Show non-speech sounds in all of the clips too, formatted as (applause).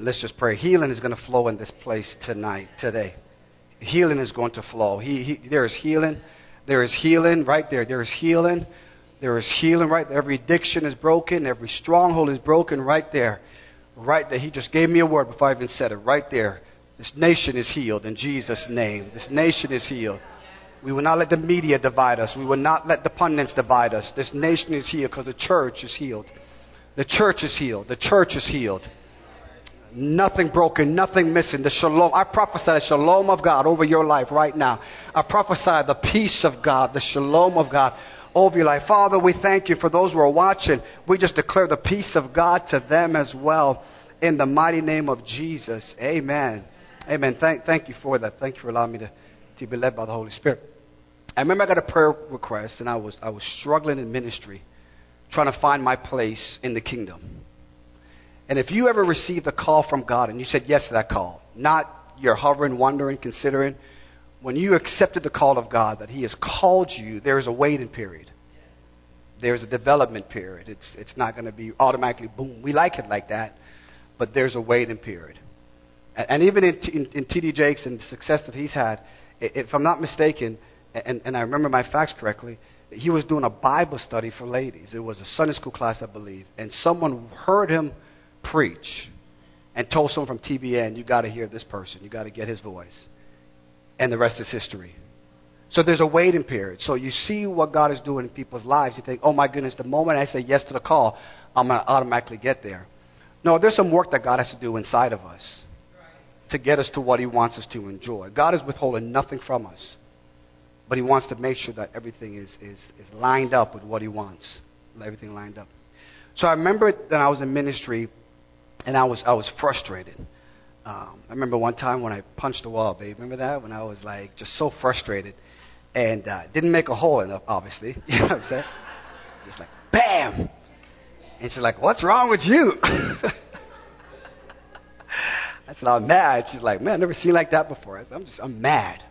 And let's just pray. Healing is going to flow in this place tonight, today. Healing is going to flow. He, he, there is healing. There is healing right there. There is healing. There is healing right there. Every addiction is broken. Every stronghold is broken right there. Right there. He just gave me a word before I even said it. Right there. This nation is healed in Jesus' name. This nation is healed. We will not let the media divide us. We will not let the pundits divide us. This nation is healed because the church is healed. The church is healed. The church is healed. Nothing broken, nothing missing. The shalom. I prophesy the shalom of God over your life right now. I prophesy the peace of God, the shalom of God over your life. Father, we thank you for those who are watching. We just declare the peace of God to them as well. In the mighty name of Jesus. Amen. Amen. Thank, thank you for that. Thank you for allowing me to, to be led by the Holy Spirit. I remember I got a prayer request and I was, I was struggling in ministry, trying to find my place in the kingdom. And if you ever received a call from God and you said yes to that call, not you're hovering, wondering, considering, when you accepted the call of God that He has called you, there is a waiting period. There's a development period. It's, it's not going to be automatically boom. We like it like that, but there's a waiting period. And, and even in, in, in T.D. Jakes and the success that he's had, if I'm not mistaken, and, and I remember my facts correctly, he was doing a Bible study for ladies. It was a Sunday school class, I believe. And someone heard him preach and told someone from TBN, you got to hear this person. You got to get his voice. And the rest is history. So there's a waiting period. So you see what God is doing in people's lives. You think, oh my goodness, the moment I say yes to the call, I'm going to automatically get there. No, there's some work that God has to do inside of us to get us to what He wants us to enjoy. God is withholding nothing from us, but He wants to make sure that everything is, is, is lined up with what He wants. Everything lined up. So I remember when I was in ministry and I was I was frustrated. Um, I remember one time when I punched the wall, babe. Remember that when I was like just so frustrated and uh, didn't make a hole enough, obviously. (laughs) You know what I'm saying? Just like bam, and she's like, "What's wrong with you?" (laughs) I said, "I'm mad." She's like, "Man, I've never seen like that before." I said, "I'm just I'm mad,"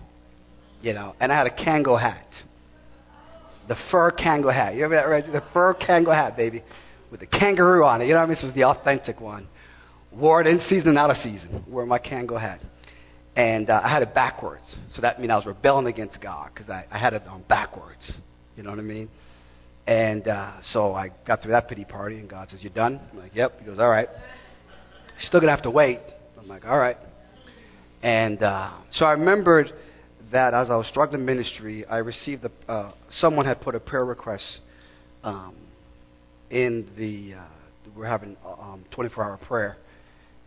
you know. And I had a Kangol hat, the fur Kangol hat. You ever that right? The fur Kangol hat, baby, with the kangaroo on it. You know what I mean? This was the authentic one wore it in season and out of season, wore my Kangol hat. And uh, I had it backwards. So that means I was rebelling against God because I, I had it on backwards. You know what I mean? And uh, so I got through that pity party, and God says, "You're done? I'm like, Yep. He goes, All right. Still going to have to wait. I'm like, All right. And uh, so I remembered that as I was struggling ministry, I received a, uh, someone had put a prayer request um, in the, uh, we're having um, 24 hour prayer.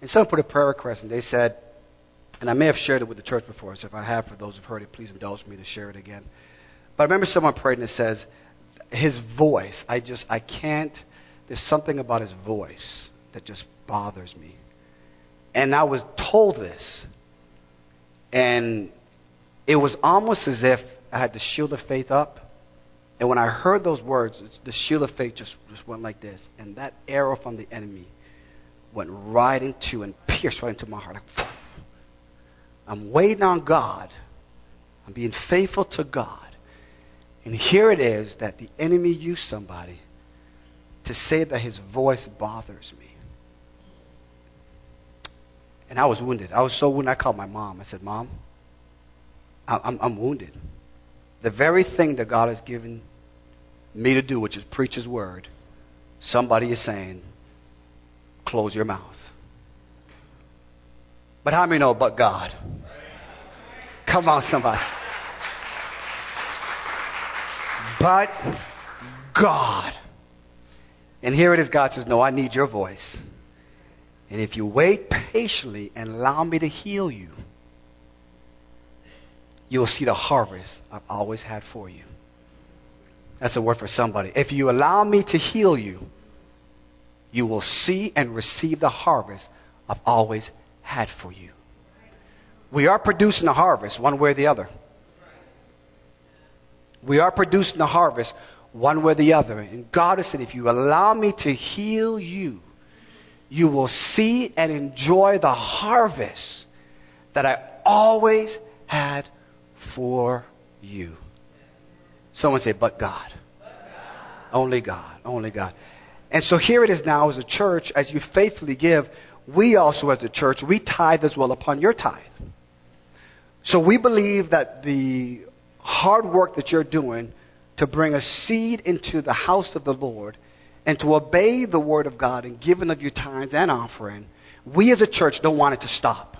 And someone put a prayer request, and they said, and I may have shared it with the church before, so if I have, for those who've heard it, please indulge me to share it again. But I remember someone prayed and it says, his voice, I just, I can't, there's something about his voice that just bothers me. And I was told this, and it was almost as if I had the shield of faith up. And when I heard those words, the shield of faith just, just went like this. And that arrow from the enemy went right into and pierced right into my heart. Like, I'm waiting on God. I'm being faithful to God. And here it is that the enemy used somebody to say that his voice bothers me. And I was wounded. I was so wounded. I called my mom. I said, Mom, I'm, I'm wounded. The very thing that God has given me to do, which is preach His word, somebody is saying, close your mouth. But how many know but God? Come on, somebody. But God. And here it is God says, No, I need your voice. And if you wait patiently and allow me to heal you, you'll see the harvest I've always had for you. That's a word for somebody. If you allow me to heal you, you will see and receive the harvest I've always had for you. We are producing a harvest one way or the other. We are producing a harvest one way or the other. And God has said, if you allow me to heal you, you will see and enjoy the harvest that I always had for you. Someone say, but God. But God. Only God. Only God. And so here it is now as a church, as you faithfully give, we also as the church, we tithe as well upon your tithe. So we believe that the hard work that you're doing to bring a seed into the house of the Lord and to obey the word of God and giving of your tithes and offering, we as a church don't want it to stop.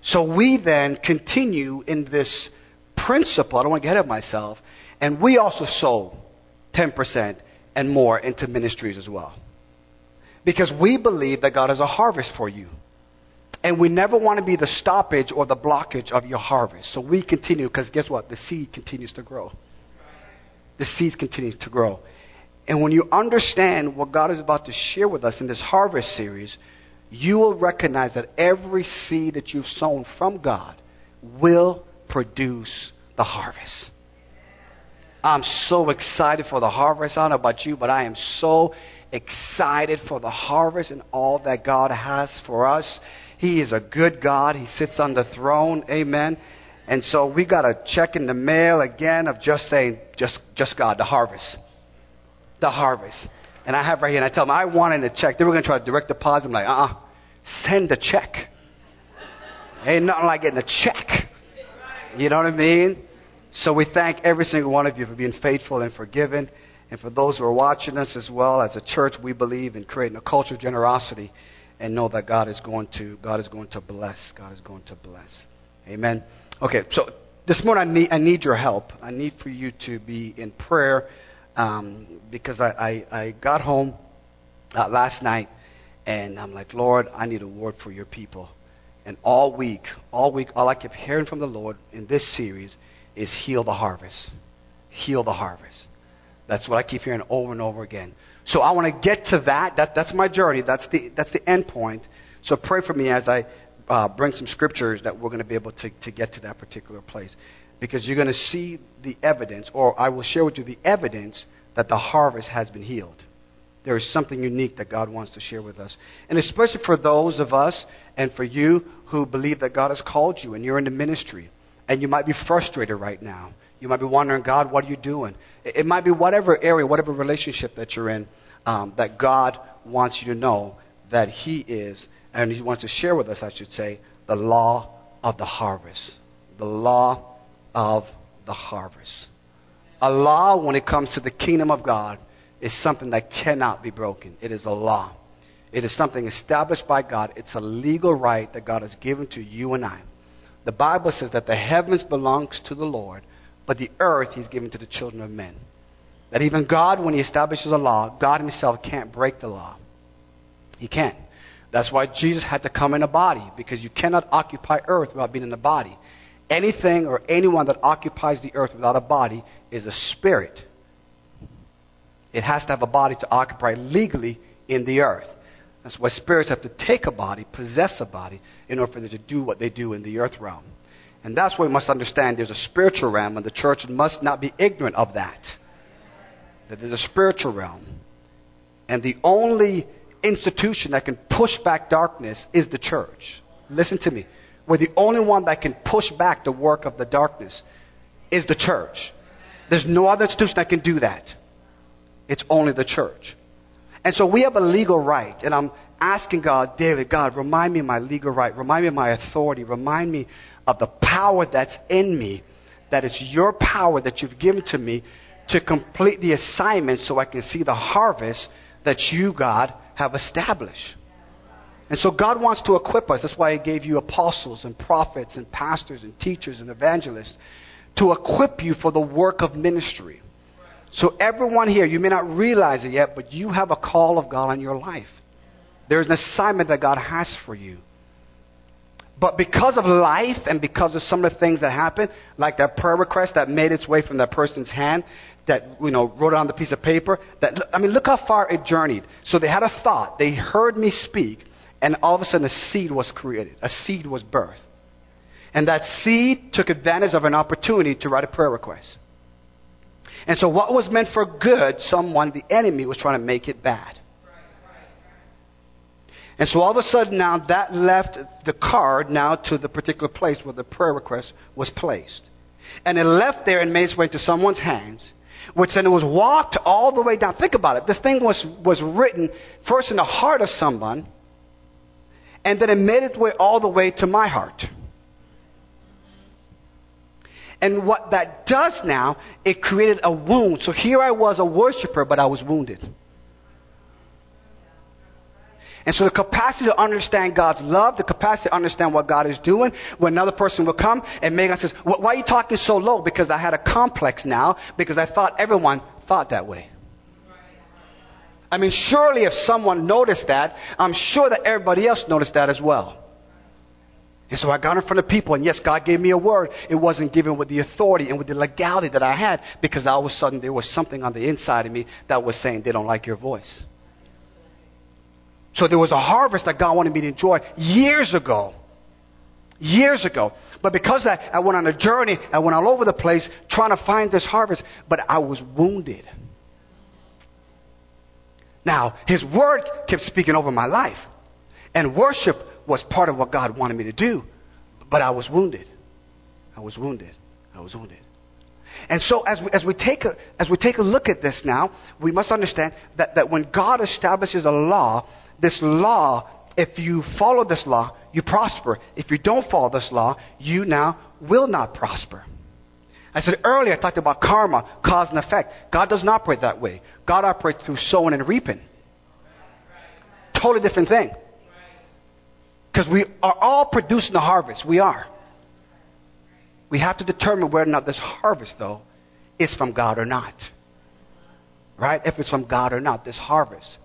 So we then continue in this principle. I don't want to get ahead of myself. And we also sow 10% and more into ministries as well. Because we believe that God has a harvest for you. And we never want to be the stoppage or the blockage of your harvest. So we continue because guess what? The seed continues to grow. The seeds continues to grow. And when you understand what God is about to share with us in this harvest series, you will recognize that every seed that you've sown from God will produce the harvest. I'm so excited for the harvest. I don't know about you, but I am so excited for the harvest and all that God has for us. He is a good God. He sits on the throne. Amen. And so we got a check in the mail again of just saying, just, just God, the harvest. The harvest. And I have right here, and I tell them, I wanted a check. They were going to try to direct deposit. I'm like, uh uh send a check. Ain't nothing like getting a check. You know what I mean? So we thank every single one of you for being faithful and forgiving. And for those who are watching us as well, as a church, we believe in creating a culture of generosity and know that God is going to, God is going to bless. God is going to bless. Amen. Okay, so this morning I need, I need your help. I need for you to be in prayer um, because I, I, I, got home uh, last night and I'm like, Lord, I need a word for your people. And all week, all week, all I kept hearing from the Lord in this series is heal the harvest. Heal the harvest. That's what I keep hearing over and over again. So I want to get to that. that. That's my journey. That's the, that's the end point. So pray for me as I uh, bring some scriptures that we're going to be able to, to get to that particular place. Because you're going to see the evidence, or I will share with you the evidence that the harvest has been healed. There is something unique that God wants to share with us. And especially for those of us and for you who believe that God has called you and you're in the ministry and you might be frustrated right now. You might be wondering, God, what are you doing? It might be whatever area, whatever relationship that you're in, um, that God wants you to know that He is, and He wants to share with us, I should say, the law of the harvest. The law of the harvest. A law, when it comes to the kingdom of God, is something that cannot be broken. It is a law. It is something established by God. It's a legal right that God has given to you and I. The Bible says that the heavens belongs to the Lord, but the earth he's given to the children of men. That even God, when he establishes a law, God himself can't break the law. He can't. That's why Jesus had to come in a body, because you cannot occupy earth without being in a body. Anything or anyone that occupies the earth without a body is a spirit. It has to have a body to occupy legally in the earth. That's why spirits have to take a body, possess a body, in order for them to do what they do in the earth realm. And that's why we must understand there's a spiritual realm, and the church must not be ignorant of that. That there's a spiritual realm. And the only institution that can push back darkness is the church. Listen to me. We're the only one that can push back the work of the darkness is the church. There's no other institution that can do that. It's only the church. And so we have a legal right, and I'm asking God daily, God, remind me of my legal right, remind me of my authority, remind me of the power that's in me, that it's your power that you've given to me to complete the assignment so I can see the harvest that you, God, have established. And so God wants to equip us. That's why He gave you apostles and prophets and pastors and teachers and evangelists to equip you for the work of ministry. So, everyone here, you may not realize it yet, but you have a call of God on your life. There's an assignment that God has for you. But because of life and because of some of the things that happened, like that prayer request that made its way from that person's hand, that you know wrote it on the piece of paper, that I mean, look how far it journeyed. So they had a thought, they heard me speak, and all of a sudden a seed was created, a seed was birthed, and that seed took advantage of an opportunity to write a prayer request. And so what was meant for good, someone, the enemy, was trying to make it bad. And so all of a sudden now that left the card now to the particular place where the prayer request was placed. And it left there and made its way to someone's hands, which then it was walked all the way down. Think about it. This thing was, was written first in the heart of someone, And then it made its way all the way to my heart. And what that does now, it created a wound. So here I was a worshiper, but I was wounded. And so the capacity to understand God's love, the capacity to understand what God is doing, when another person will come and Meggon says, why are you talking so low? Because I had a complex now, because I thought everyone thought that way. I mean, surely if someone noticed that, I'm sure that everybody else noticed that as well. And so I got in front of people, and yes, God gave me a word. It wasn't given with the authority and with the legality that I had, because all of a sudden there was something on the inside of me that was saying, they don't like your voice. So there was a harvest that God wanted me to enjoy years ago. Years ago. But because I, I went on a journey, I went all over the place trying to find this harvest, but I was wounded. Now, His Word kept speaking over my life. And worship was part of what God wanted me to do. But I was wounded. I was wounded. I was wounded. And so as we, as we, take, a, as we take a look at this now, we must understand that, that when God establishes a law, this law, if you follow this law, you prosper. If you don't follow this law, you now will not prosper. I said earlier, I talked about karma, cause and effect. God doesn't operate that way. God operates through sowing and reaping. Totally different thing. Because we are all producing a harvest. We are. We have to determine whether or not this harvest, though, is from God or not. Right? If it's from God or not, this harvest.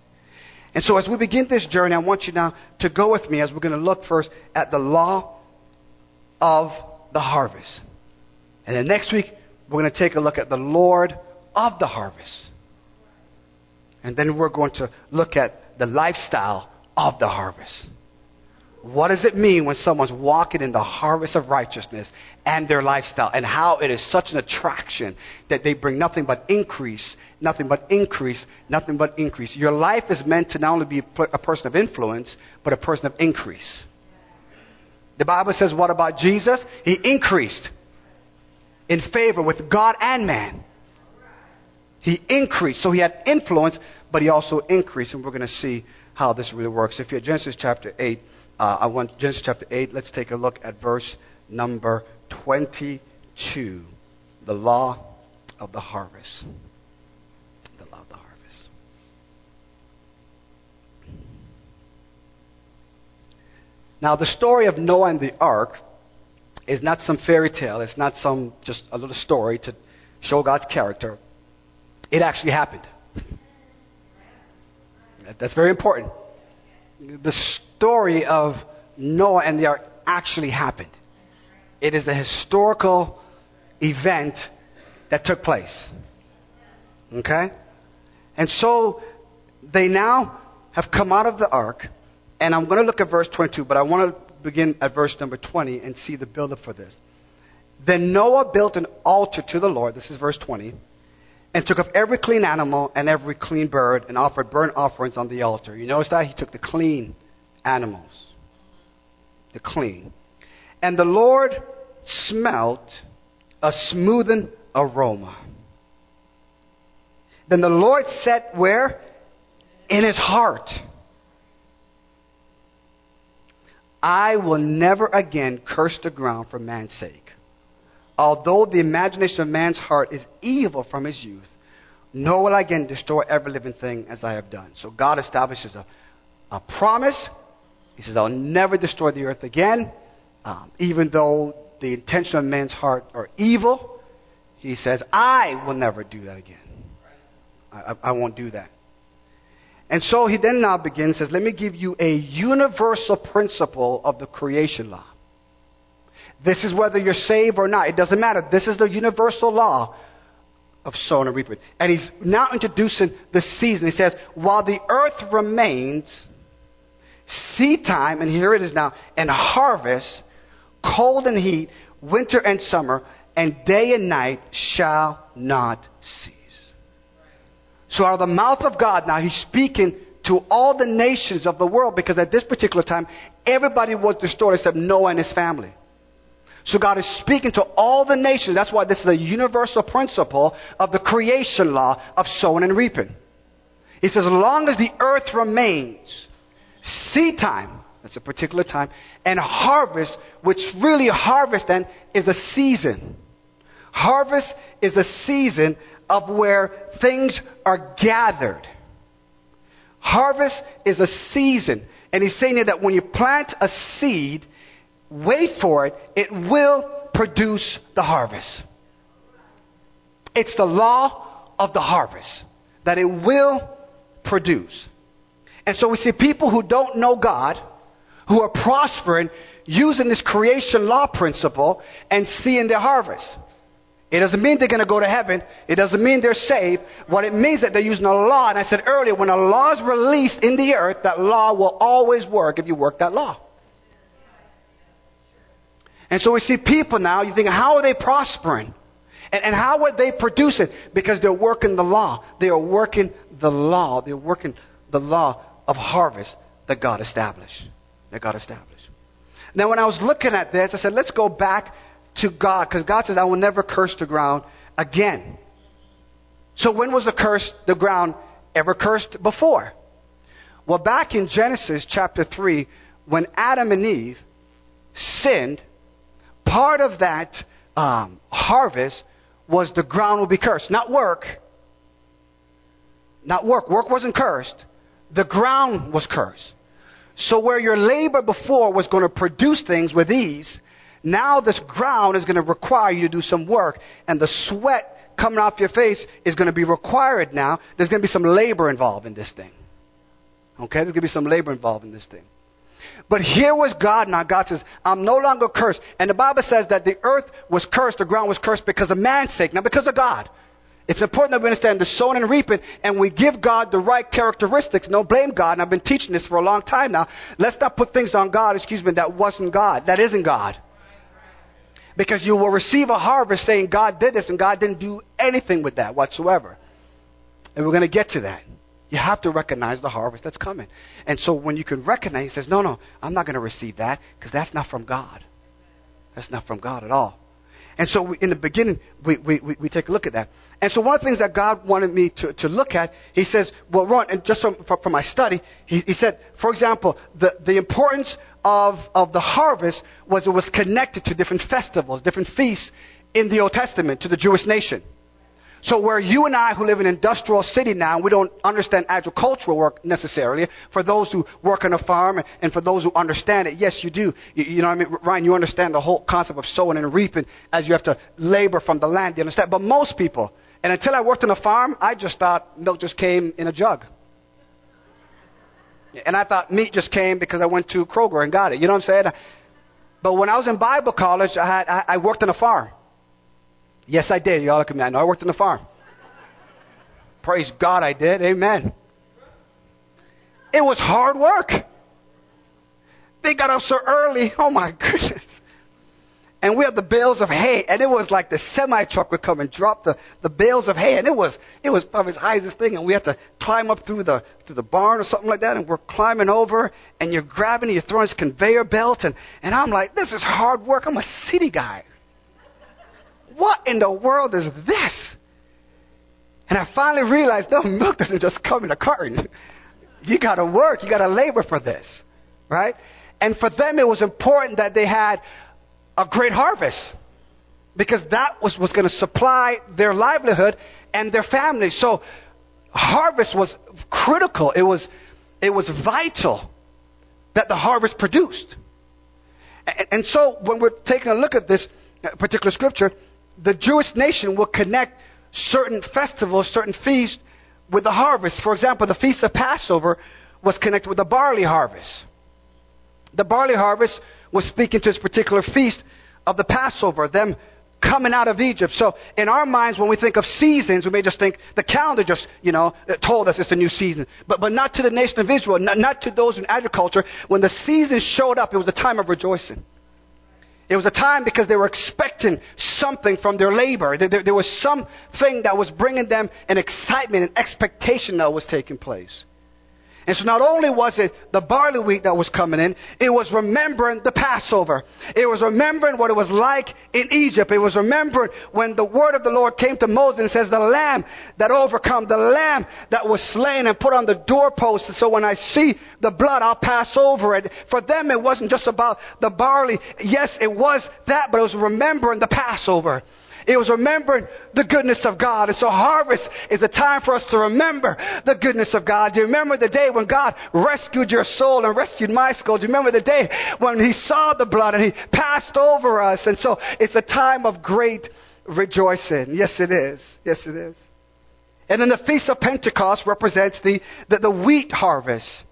And so as we begin this journey, I want you now to go with me as we're going to look first at the law of the harvest. And then next week, we're going to take a look at the Lord of the harvest. And then we're going to look at the lifestyle of the harvest. What does it mean when someone's walking in the harvest of righteousness and their lifestyle and how it is such an attraction that they bring nothing but increase, nothing but increase, nothing but increase. Your life is meant to not only be a person of influence, but a person of increase. The Bible says, what about Jesus? He increased in favor with God and man. He increased. So he had influence, but he also increased. And we're going to see how this really works. If you're Genesis chapter 8, uh, I want Genesis chapter 8. Let's take a look at verse number 22. The law of the harvest. The law of the harvest. Now, the story of Noah and the ark is not some fairy tale. It's not some just a little story to show God's character. It actually happened. That's very important. The story of Noah and the ark actually happened. It is a historical event that took place. Okay? And so they now have come out of the ark, and I'm going to look at verse 22, but I want to begin at verse number 20 and see the buildup for this. Then Noah built an altar to the Lord, this is verse 20, and took of every clean animal and every clean bird and offered burnt offerings on the altar. You notice that? He took the clean animals. The clean. And the Lord smelt a smoothing aroma. Then the Lord said, Where? In his heart. I will never again curse the ground for man's sake. Although the imagination of man's heart is evil from his youth, nor will I again destroy every living thing as I have done. So God establishes a, a promise he says, I'll never destroy the earth again, um, even though the intention of man's heart are evil. He says, I will never do that again. I, I won't do that. And so he then now begins, says, let me give you a universal principle of the creation law. This is whether you're saved or not. It doesn't matter. This is the universal law of sowing and reaping. And he's now introducing the season. He says, while the earth remains, seed time, and here it is now, and harvest, cold and heat, winter and summer, and day and night shall not cease. So out of the mouth of God now, he's speaking to all the nations of the world because at this particular time, everybody was destroyed except Noah and his family. So God is speaking to all the nations. That's why this is a universal principle of the creation law of sowing and reaping. He says, as long as the earth remains, seed time, That's a particular time. And harvest, which really harvest then is a season. Harvest is a season of where things are gathered. Harvest is a season. And he's saying that when you plant a seed, wait for it, it will produce the harvest. It's the law of the harvest that it will produce. And so we see people who don't know God, who are prospering, using this creation law principle and seeing their harvest. It doesn't mean they're going to go to heaven. It doesn't mean they're saved. What it means that they're using a law. And I said earlier, when a law is released in the earth, that law will always work if you work that law. And so we see people now, you think, how are they prospering? And, and how are they producing? Because they're working the law. They are working the law. They're working the law of harvest that God established. That God established. Now, when I was looking at this, I said, let's go back to God, because God says, I will never curse the ground again. So, when was the curse, the ground, ever cursed before? Well, back in Genesis chapter 3, when Adam and Eve sinned, part of that um, harvest was the ground will be cursed. Not work. Not work. Work wasn't cursed. The ground was cursed. So where your labor before was going to produce things with ease, now this ground is going to require you to do some work, and the sweat coming off your face is going to be required now. There's going to be some labor involved in this thing. Okay? There's going to be some labor involved in this thing. But here was God now. God says, I'm no longer cursed. And the Bible says that the earth was cursed, the ground was cursed because of man's sake, not because of God. It's important that we understand the sowing and reaping, and we give God the right characteristics. Don't blame God, and I've been teaching this for a long time now. Let's not put things on God, excuse me, that wasn't God, that isn't God. Because you will receive a harvest saying God did this, and God didn't do anything with that whatsoever. And we're going to get to that. You have to recognize the harvest that's coming. And so when you can recognize, he says, No, no, I'm not going to receive that because that's not from God. That's not from God at all. And so we, in the beginning, we, we, we, take a look at that. And so one of the things that God wanted me to, to look at, he says, well, Ron, and just from, from my study, he, he said, for example, the, the importance of, of the harvest was it was connected to different festivals, different feasts in the Old Testament to the Jewish nation. So where you and I who live in an industrial city now, we don't understand agricultural work necessarily. For those who work on a farm and for those who understand it, yes, you do. You, you know what I mean? Ryan, you understand the whole concept of sowing and reaping as you have to labor from the land. You understand? But most people, and until I worked on a farm, I just thought milk just came in a jug. And I thought meat just came because I went to Kroger and got it. You know what I'm saying? But when I was in Bible college, I, had, I, I worked on a farm. Yes, I did. Y'all look at me. I know I worked in the farm. Praise God, I did. Amen. It was hard work. They got up so early. Oh my goodness. And we had the bales of hay, and it was like the semi truck would come and drop the, the bales of hay, and it was it was probably as high as this thing, and we had to climb up through the through the barn or something like that, and we're climbing over, and you're grabbing, you're throwing this conveyor belt, and and I'm like, this is hard work. I'm a city guy what in the world is this? And I finally realized, no, milk doesn't just come in a carton. You got to work. You got to labor for this, right? And for them, it was important that they had a great harvest because that was, was going to supply their livelihood and their family. So harvest was critical. It was, it was vital that the harvest produced. And, and so when we're taking a look at this particular scripture, the Jewish nation will connect certain festivals, certain feasts with the harvest. For example, the Feast of Passover was connected with the barley harvest. The barley harvest was speaking to this particular feast of the Passover, them coming out of Egypt. So in our minds, when we think of seasons, we may just think the calendar just, you know, told us it's a new season. But, but not to the nation of Israel, not, not to those in agriculture. When the season showed up, it was a time of rejoicing. It was a time because they were expecting something from their labor. There, was something that was bringing them an excitement, an expectation that was taking place. And so not only was it the barley wheat that was coming in, it was remembering the Passover. It was remembering what it was like in Egypt. It was remembering when the word of the Lord came to Moses and says, the lamb that overcome, the lamb that was slain and put on the doorpost. So when I see the blood, I'll pass over it. For them, it wasn't just about the barley. Yes, it was that, but it was remembering the Passover. It was remembering the goodness of God. And so harvest is a time for us to remember the goodness of God. Do you remember the day when God rescued your soul and rescued my soul? Do you remember the day when He saw the blood and He passed over us? And so it's a time of great rejoicing. Yes, it is. Yes, it is. And then the Feast of Pentecost represents the, the, the wheat harvest.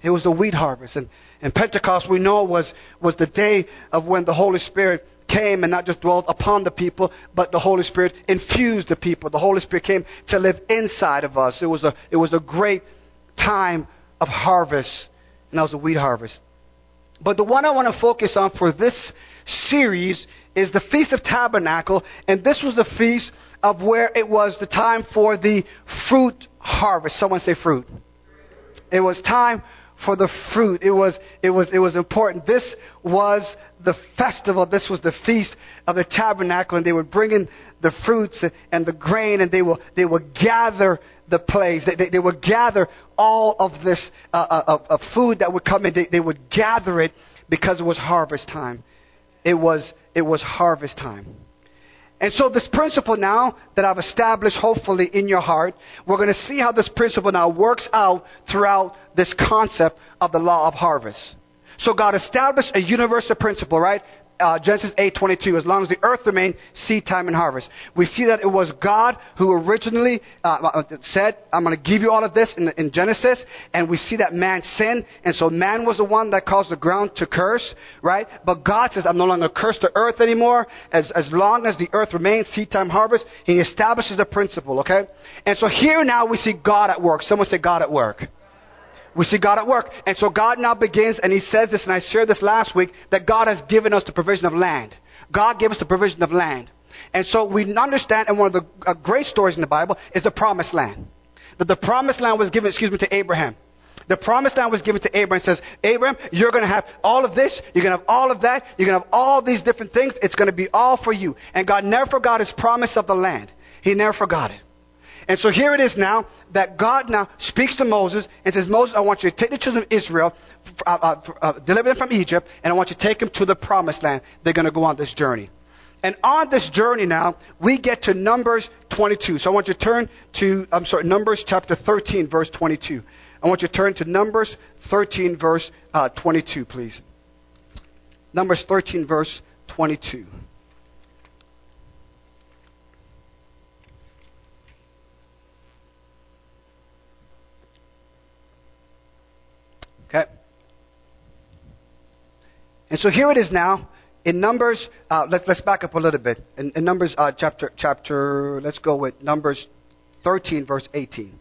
It was the wheat harvest. And, and Pentecost, we know, was, was the day of when the Holy Spirit came and not just dwelt upon the people, but the Holy Spirit infused the people. The Holy Spirit came to live inside of us. It was a, it was a great time of harvest, and that was a wheat harvest. But the one I want to focus on for this series is the Feast of Tabernacle, and this was the feast of where it was the time for the fruit harvest. Someone say fruit. It was time for the fruit. It was, it was, it was important. This was the festival. This was the feast of the tabernacle, and they would bring in the fruits and the grain, and they will, they will gather the place. They, they, they would gather all of this uh, uh, of, of food that would come in. They, they would gather it because it was harvest time. It was, it was harvest time. And so this principle now that I've established hopefully in your heart, we're going to see how this principle now works out throughout this concept of the law of harvest. So God established a universal principle, right? Uh, Genesis 8:22, as long as the earth remained, seed time and harvest. We see that it was God who originally uh, uh said, "I'm going to give you all of this" in, in, Genesis, and we see that man sinned, and so man was the one that caused the ground to curse, right? But God says, "I'm no longer curse the earth anymore. As as long as the earth remains, seed time, harvest." He establishes the principle, okay? And so here now we see God at work. Someone say God at work. We see God at work. And so God now begins, and He says this, and I shared this last week, that God has given us the provision of land. God gave us the provision of land. And so we understand, and one of the uh, great stories in the Bible is the promised land. That the promised land was given, excuse me, to Abraham. The promised land was given to Abraham. It says, Abraham, you're going to have all of this. You're going to have all of that. You're going to have all these different things. It's going to be all for you. And God never forgot his promise of the land. He never forgot it. And so here it is now that God now speaks to Moses and says, Moses, I want you to take the children of Israel, uh, uh, uh, deliver them from Egypt, and I want you to take them to the promised land. They're going to go on this journey. And on this journey now, we get to Numbers 22. So I want you to turn to, I'm sorry, Numbers chapter 13, verse 22. I want you to turn to Numbers 13, verse uh, 22, please. Numbers 13, verse 22. Okay? And so here it is now in Numbers. Uh, let's let's back up a little bit. In, in Numbers uh, chapter chapter, let's go with Numbers 13 verse 18.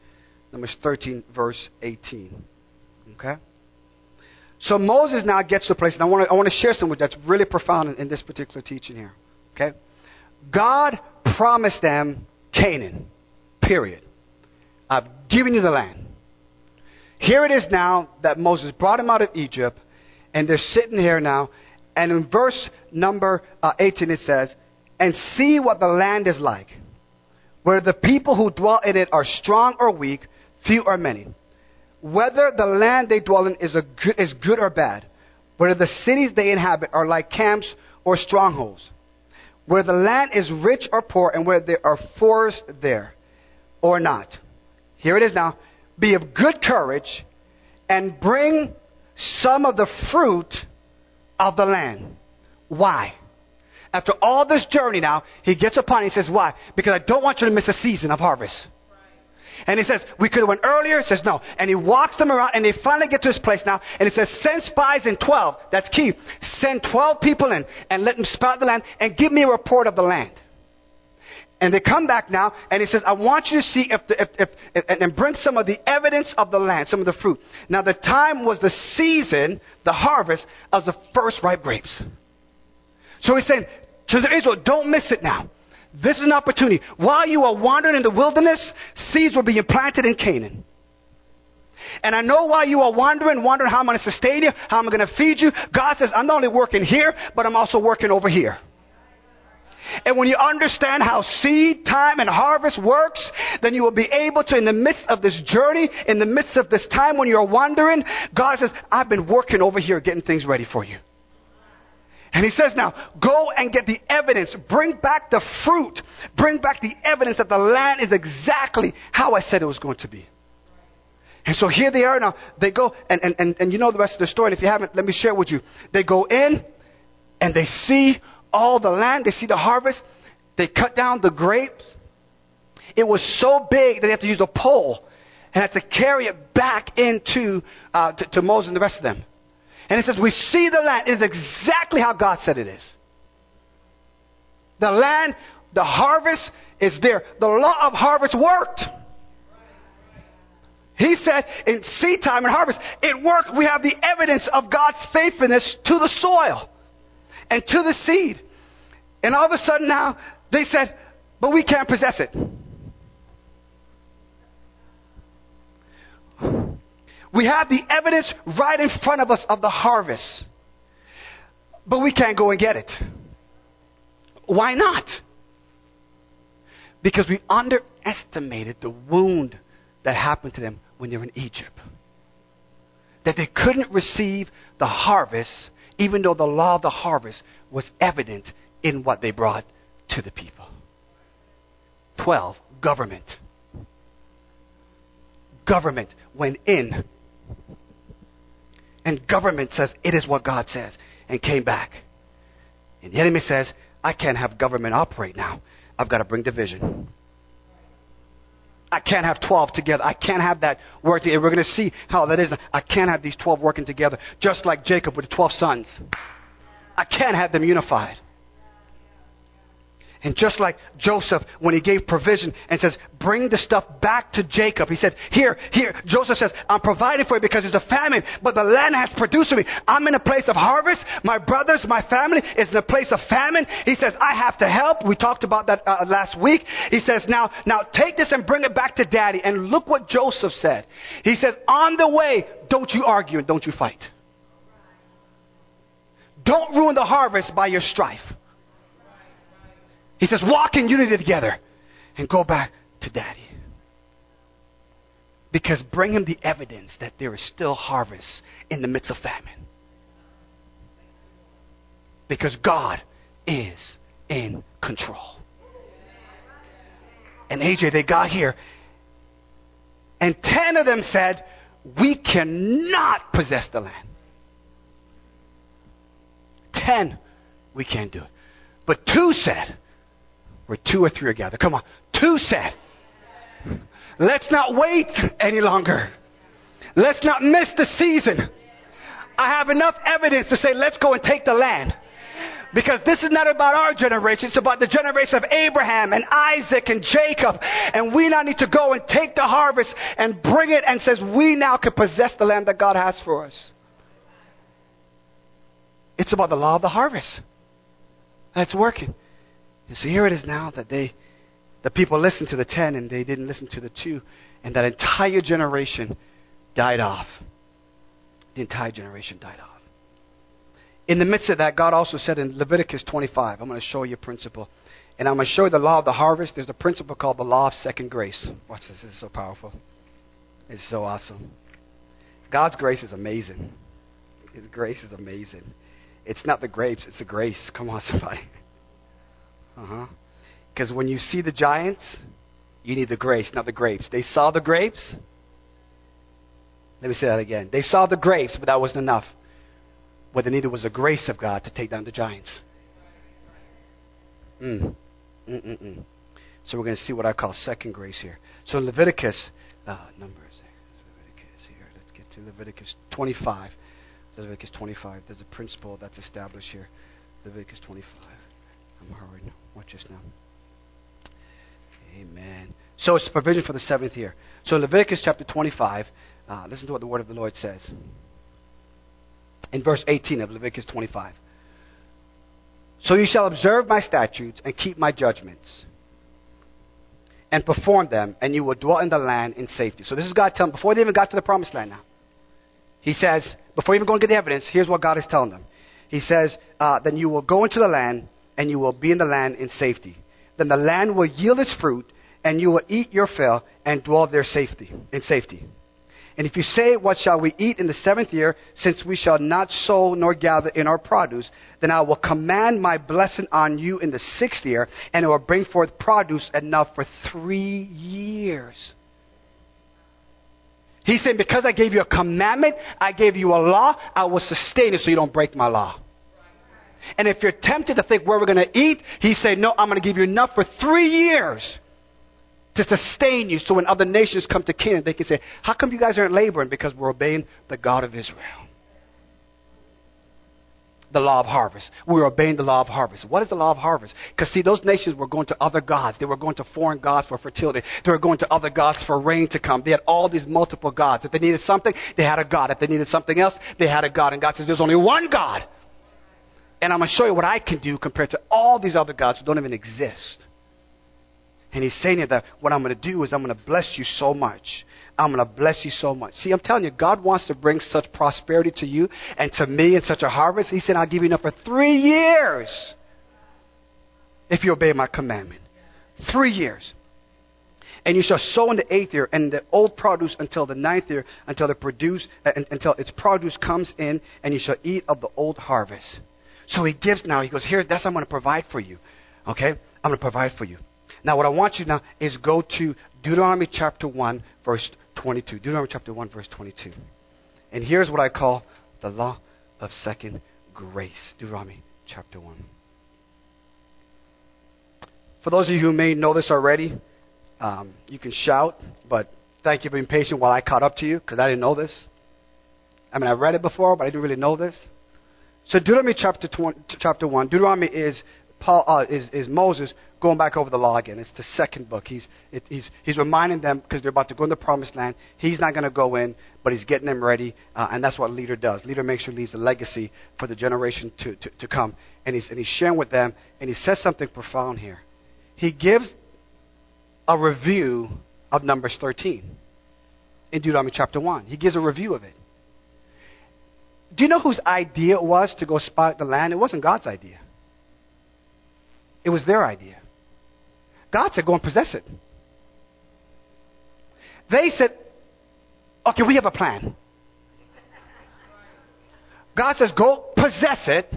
Numbers 13 verse 18. Okay. So Moses now gets to a place, and I want to I want to share something that's really profound in, in this particular teaching here. Okay. God promised them Canaan. Period. I've given you the land. Here it is now that Moses brought them out of Egypt, and they're sitting here now. And in verse number uh, 18 it says, And see what the land is like, where the people who dwell in it are strong or weak, few or many. Whether the land they dwell in is, good, is good or bad, whether the cities they inhabit are like camps or strongholds, where the land is rich or poor, and where there are forests there or not. Here it is now be of good courage, and bring some of the fruit of the land. Why? After all this journey now, he gets upon he says, Why? Because I don't want you to miss a season of harvest. And he says, we could have went earlier. He says, no. And he walks them around and they finally get to his place now. And he says, send spies in 12. That's key. Send 12 people in and let them spy the land and give me a report of the land. And they come back now, and he says, I want you to see if, the, if, if, if, and bring some of the evidence of the land, some of the fruit. Now, the time was the season, the harvest of the first ripe grapes. So he's saying, to Israel, don't miss it now. This is an opportunity. While you are wandering in the wilderness, seeds were being planted in Canaan. And I know why you are wondering, wondering how I'm going to sustain you, how I'm going to feed you. God says, I'm not only working here, but I'm also working over here. And when you understand how seed time and harvest works, then you will be able to, in the midst of this journey, in the midst of this time when you're wandering, God says, I've been working over here getting things ready for you. And he says now, go and get the evidence. Bring back the fruit. Bring back the evidence that the land is exactly how I said it was going to be. And so here they are now. They go, and, and, and, and you know the rest of the story. And if you haven't, let me share with you. They go in, and they see all the land. They see the harvest. They cut down the grapes. It was so big that they had to use a pole and had to carry it back into uh, to, to Moses and the rest of them. And it says, We see the land. It is exactly how God said it is. The land, the harvest is there. The law of harvest worked. He said in seed time and harvest, it worked. We have the evidence of God's faithfulness to the soil and to the seed. And all of a sudden now, they said, but we can't possess it. We have the evidence right in front of us of the harvest. But we can't go and get it. Why not? Because we underestimated the wound that happened to them when they were in Egypt. That they couldn't receive the harvest, even though the law of the harvest was evident in what they brought to the people. 12. Government. Government went in and government says, it is what God says, and came back. And the enemy says, I can't have government operate now. I've got to bring division. I can't have 12 together. I can't have that work together. We're going to see how that is. I can't have these 12 working together, just like Jacob with the 12 sons. I can't have them unified. And just like Joseph, when he gave provision and says, bring the stuff back to Jacob, he said, here, here, Joseph says, I'm providing for you because there's a famine, but the land has produced for me. I'm in a place of harvest. My brothers, my family is in a place of famine. He says, I have to help. We talked about that uh, last week. He says, now, now take this and bring it back to daddy. And look what Joseph said. He says, on the way, don't you argue and don't you fight. Don't ruin the harvest by your strife. He says, walk in unity together and go back to daddy. Because bring him the evidence that there is still harvest in the midst of famine. Because God is in control. And AJ, they got here, and ten of them said, We cannot possess the land. Ten, we can't do it. But two said, where two or three are gathered. Come on. Two said, let's not wait any longer. Let's not miss the season. I have enough evidence to say, let's go and take the land. Because this is not about our generation, it's about the generation of Abraham and Isaac and Jacob. And we now need to go and take the harvest and bring it and says we now can possess the land that God has for us. It's about the law of the harvest. That's working. And so here it is now that they, the people listened to the ten and they didn't listen to the two, and that entire generation died off. The entire generation died off. In the midst of that, God also said in Leviticus 25, I'm going to show you a principle. And I'm going to show you the law of the harvest. There's a principle called the law of second grace. Watch this. This is so powerful. It's so awesome. God's grace is amazing. His grace is amazing. It's not the grapes, it's the grace. Come on, somebody. (laughs) Uh huh. Because when you see the giants, you need the grace, not the grapes. They saw the grapes. Let me say that again. They saw the grapes, but that wasn't enough. What they needed was the grace of God to take down the giants. Mm. Mm-mm-mm. So we're going to see what I call second grace here. So in Leviticus, uh, numbers, Leviticus here. Let's get to Leviticus 25. Leviticus 25. There's a principle that's established here. Leviticus 25. I'm hurrying. Watch this now. Amen. So it's the provision for the seventh year. So Leviticus chapter 25, uh, listen to what the word of the Lord says. In verse 18 of Leviticus 25. So you shall observe my statutes and keep my judgments and perform them, and you will dwell in the land in safety. So this is God telling them before they even got to the promised land now. He says, before even going to get the evidence, here's what God is telling them. He says, uh, then you will go into the land, and you will be in the land in safety. Then the land will yield its fruit, and you will eat your fill and dwell there safety in safety. And if you say, What shall we eat in the seventh year, since we shall not sow nor gather in our produce, then I will command my blessing on you in the sixth year, and it will bring forth produce enough for three years. He's saying, Because I gave you a commandment, I gave you a law, I will sustain it so you don't break my law. And if you're tempted to think where we're going to eat, he said, No, I'm going to give you enough for three years to sustain you so when other nations come to Canaan, they can say, How come you guys aren't laboring? Because we're obeying the God of Israel. The law of harvest. We're obeying the law of harvest. What is the law of harvest? Because, see, those nations were going to other gods. They were going to foreign gods for fertility. They were going to other gods for rain to come. They had all these multiple gods. If they needed something, they had a God. If they needed something else, they had a God. And God says, There's only one God. And I'm going to show you what I can do compared to all these other gods who don't even exist. And he's saying that what I'm going to do is I'm going to bless you so much. I'm going to bless you so much. See, I'm telling you, God wants to bring such prosperity to you and to me and such a harvest. He said, I'll give you enough for three years if you obey my commandment. Three years. And you shall sow in the eighth year and the old produce until the ninth year, until the produce, uh, until its produce comes in, and you shall eat of the old harvest. So he gives now. He goes, here, that's I'm going to provide for you. Okay? I'm going to provide for you. Now, what I want you now is go to Deuteronomy chapter 1, verse 22. Deuteronomy chapter 1, verse 22. And here's what I call the law of second grace. Deuteronomy chapter 1. For those of you who may know this already, um, you can shout, but thank you for being patient while I caught up to you because I didn't know this. I mean, I've read it before, but I didn't really know this. So Deuteronomy chapter, 20, chapter 1, Deuteronomy is, Paul, uh, is, is Moses going back over the law again. It's the second book. He's, it, he's, he's reminding them because they're about to go in the promised land. He's not going to go in, but he's getting them ready. Uh, and that's what a leader does. Leader makes sure he leaves a legacy for the generation to, to, to come. And he's, and he's sharing with them, and he says something profound here. He gives a review of Numbers 13 in Deuteronomy chapter 1. He gives a review of it. Do you know whose idea it was to go spy the land? It wasn't God's idea. It was their idea. God said, go and possess it. They said, okay, we have a plan. God says, go possess it,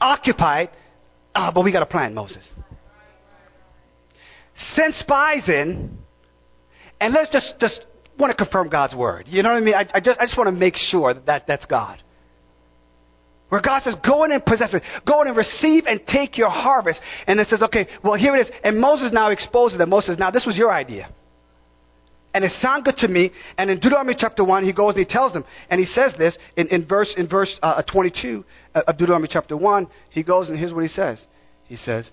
occupy it, uh, but we got a plan, Moses. Send spies in, and let's just, just want to confirm God's word. You know what I mean? I, I just, I just want to make sure that, that that's God. Where God says, go in and possess it. Go in and receive and take your harvest. And it says, okay, well, here it is. And Moses now exposes that. Moses now this was your idea. And it sounded good to me. And in Deuteronomy chapter 1, he goes and he tells them, and he says this in, in verse, in verse uh, 22 of Deuteronomy chapter 1. He goes and here's what he says. He says,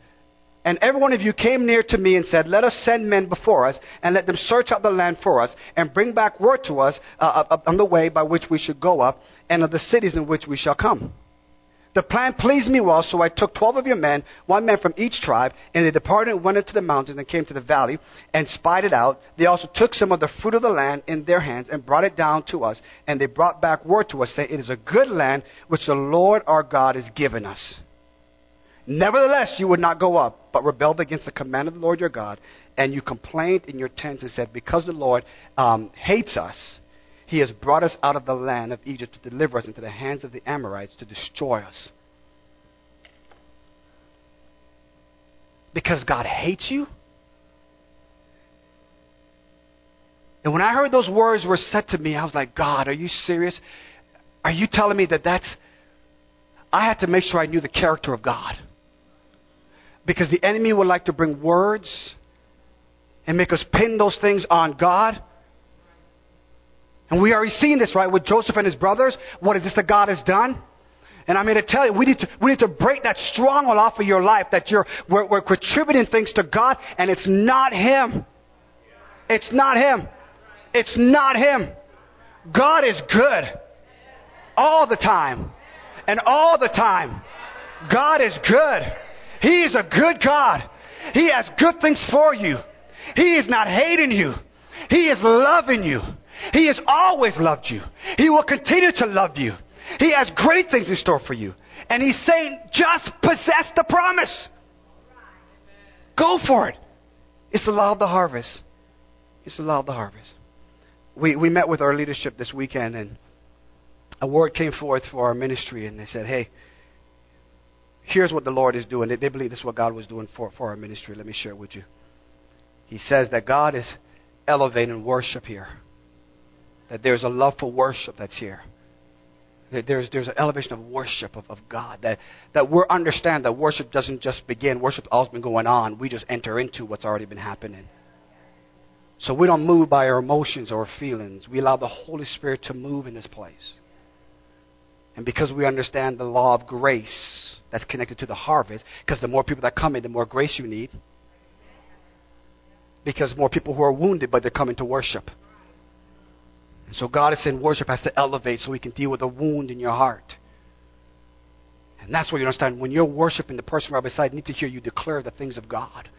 and every one of you came near to me and said, Let us send men before us, and let them search out the land for us, and bring back word to us uh, on the way by which we should go up, and of the cities in which we shall come. The plan pleased me well, so I took twelve of your men, one man from each tribe, and they departed and went into the mountains and came to the valley and spied it out. They also took some of the fruit of the land in their hands and brought it down to us, and they brought back word to us, saying, It is a good land which the Lord our God has given us. Nevertheless, you would not go up, but rebelled against the command of the Lord your God, and you complained in your tents and said, Because the Lord um, hates us, he has brought us out of the land of Egypt to deliver us into the hands of the Amorites to destroy us. Because God hates you? And when I heard those words were said to me, I was like, God, are you serious? Are you telling me that that's. I had to make sure I knew the character of God. Because the enemy would like to bring words and make us pin those things on God and we already seen this, right, with Joseph and his brothers. What is this that God has done? And I'm here to tell you, we need to, we need to break that stronghold off of your life that you're, we're, we're contributing things to God and it's not Him. It's not Him. It's not Him. God is good. All the time. And all the time. God is good. He is a good God. He has good things for you. He is not hating you. He is loving you. He has always loved you. He will continue to love you. He has great things in store for you. And he's saying, just possess the promise. Go for it. It's of the harvest. It's of the harvest. We, we met with our leadership this weekend, and a word came forth for our ministry, and they said, hey, here's what the Lord is doing. They, they believe this is what God was doing for, for our ministry. Let me share it with you. He says that God is elevating worship here, that there's a love for worship that's here. There's, there's an elevation of worship of, of God. That, that we understand that worship doesn't just begin. Worship always been going on. We just enter into what's already been happening. So we don't move by our emotions or our feelings. We allow the Holy Spirit to move in this place. And because we understand the law of grace that's connected to the harvest, because the more people that come in, the more grace you need. Because more people who are wounded, but they're coming to worship. And so God is saying worship has to elevate so we can deal with a wound in your heart. And that's what you understand. When you're worshiping, the person right beside need to hear you declare the things of God.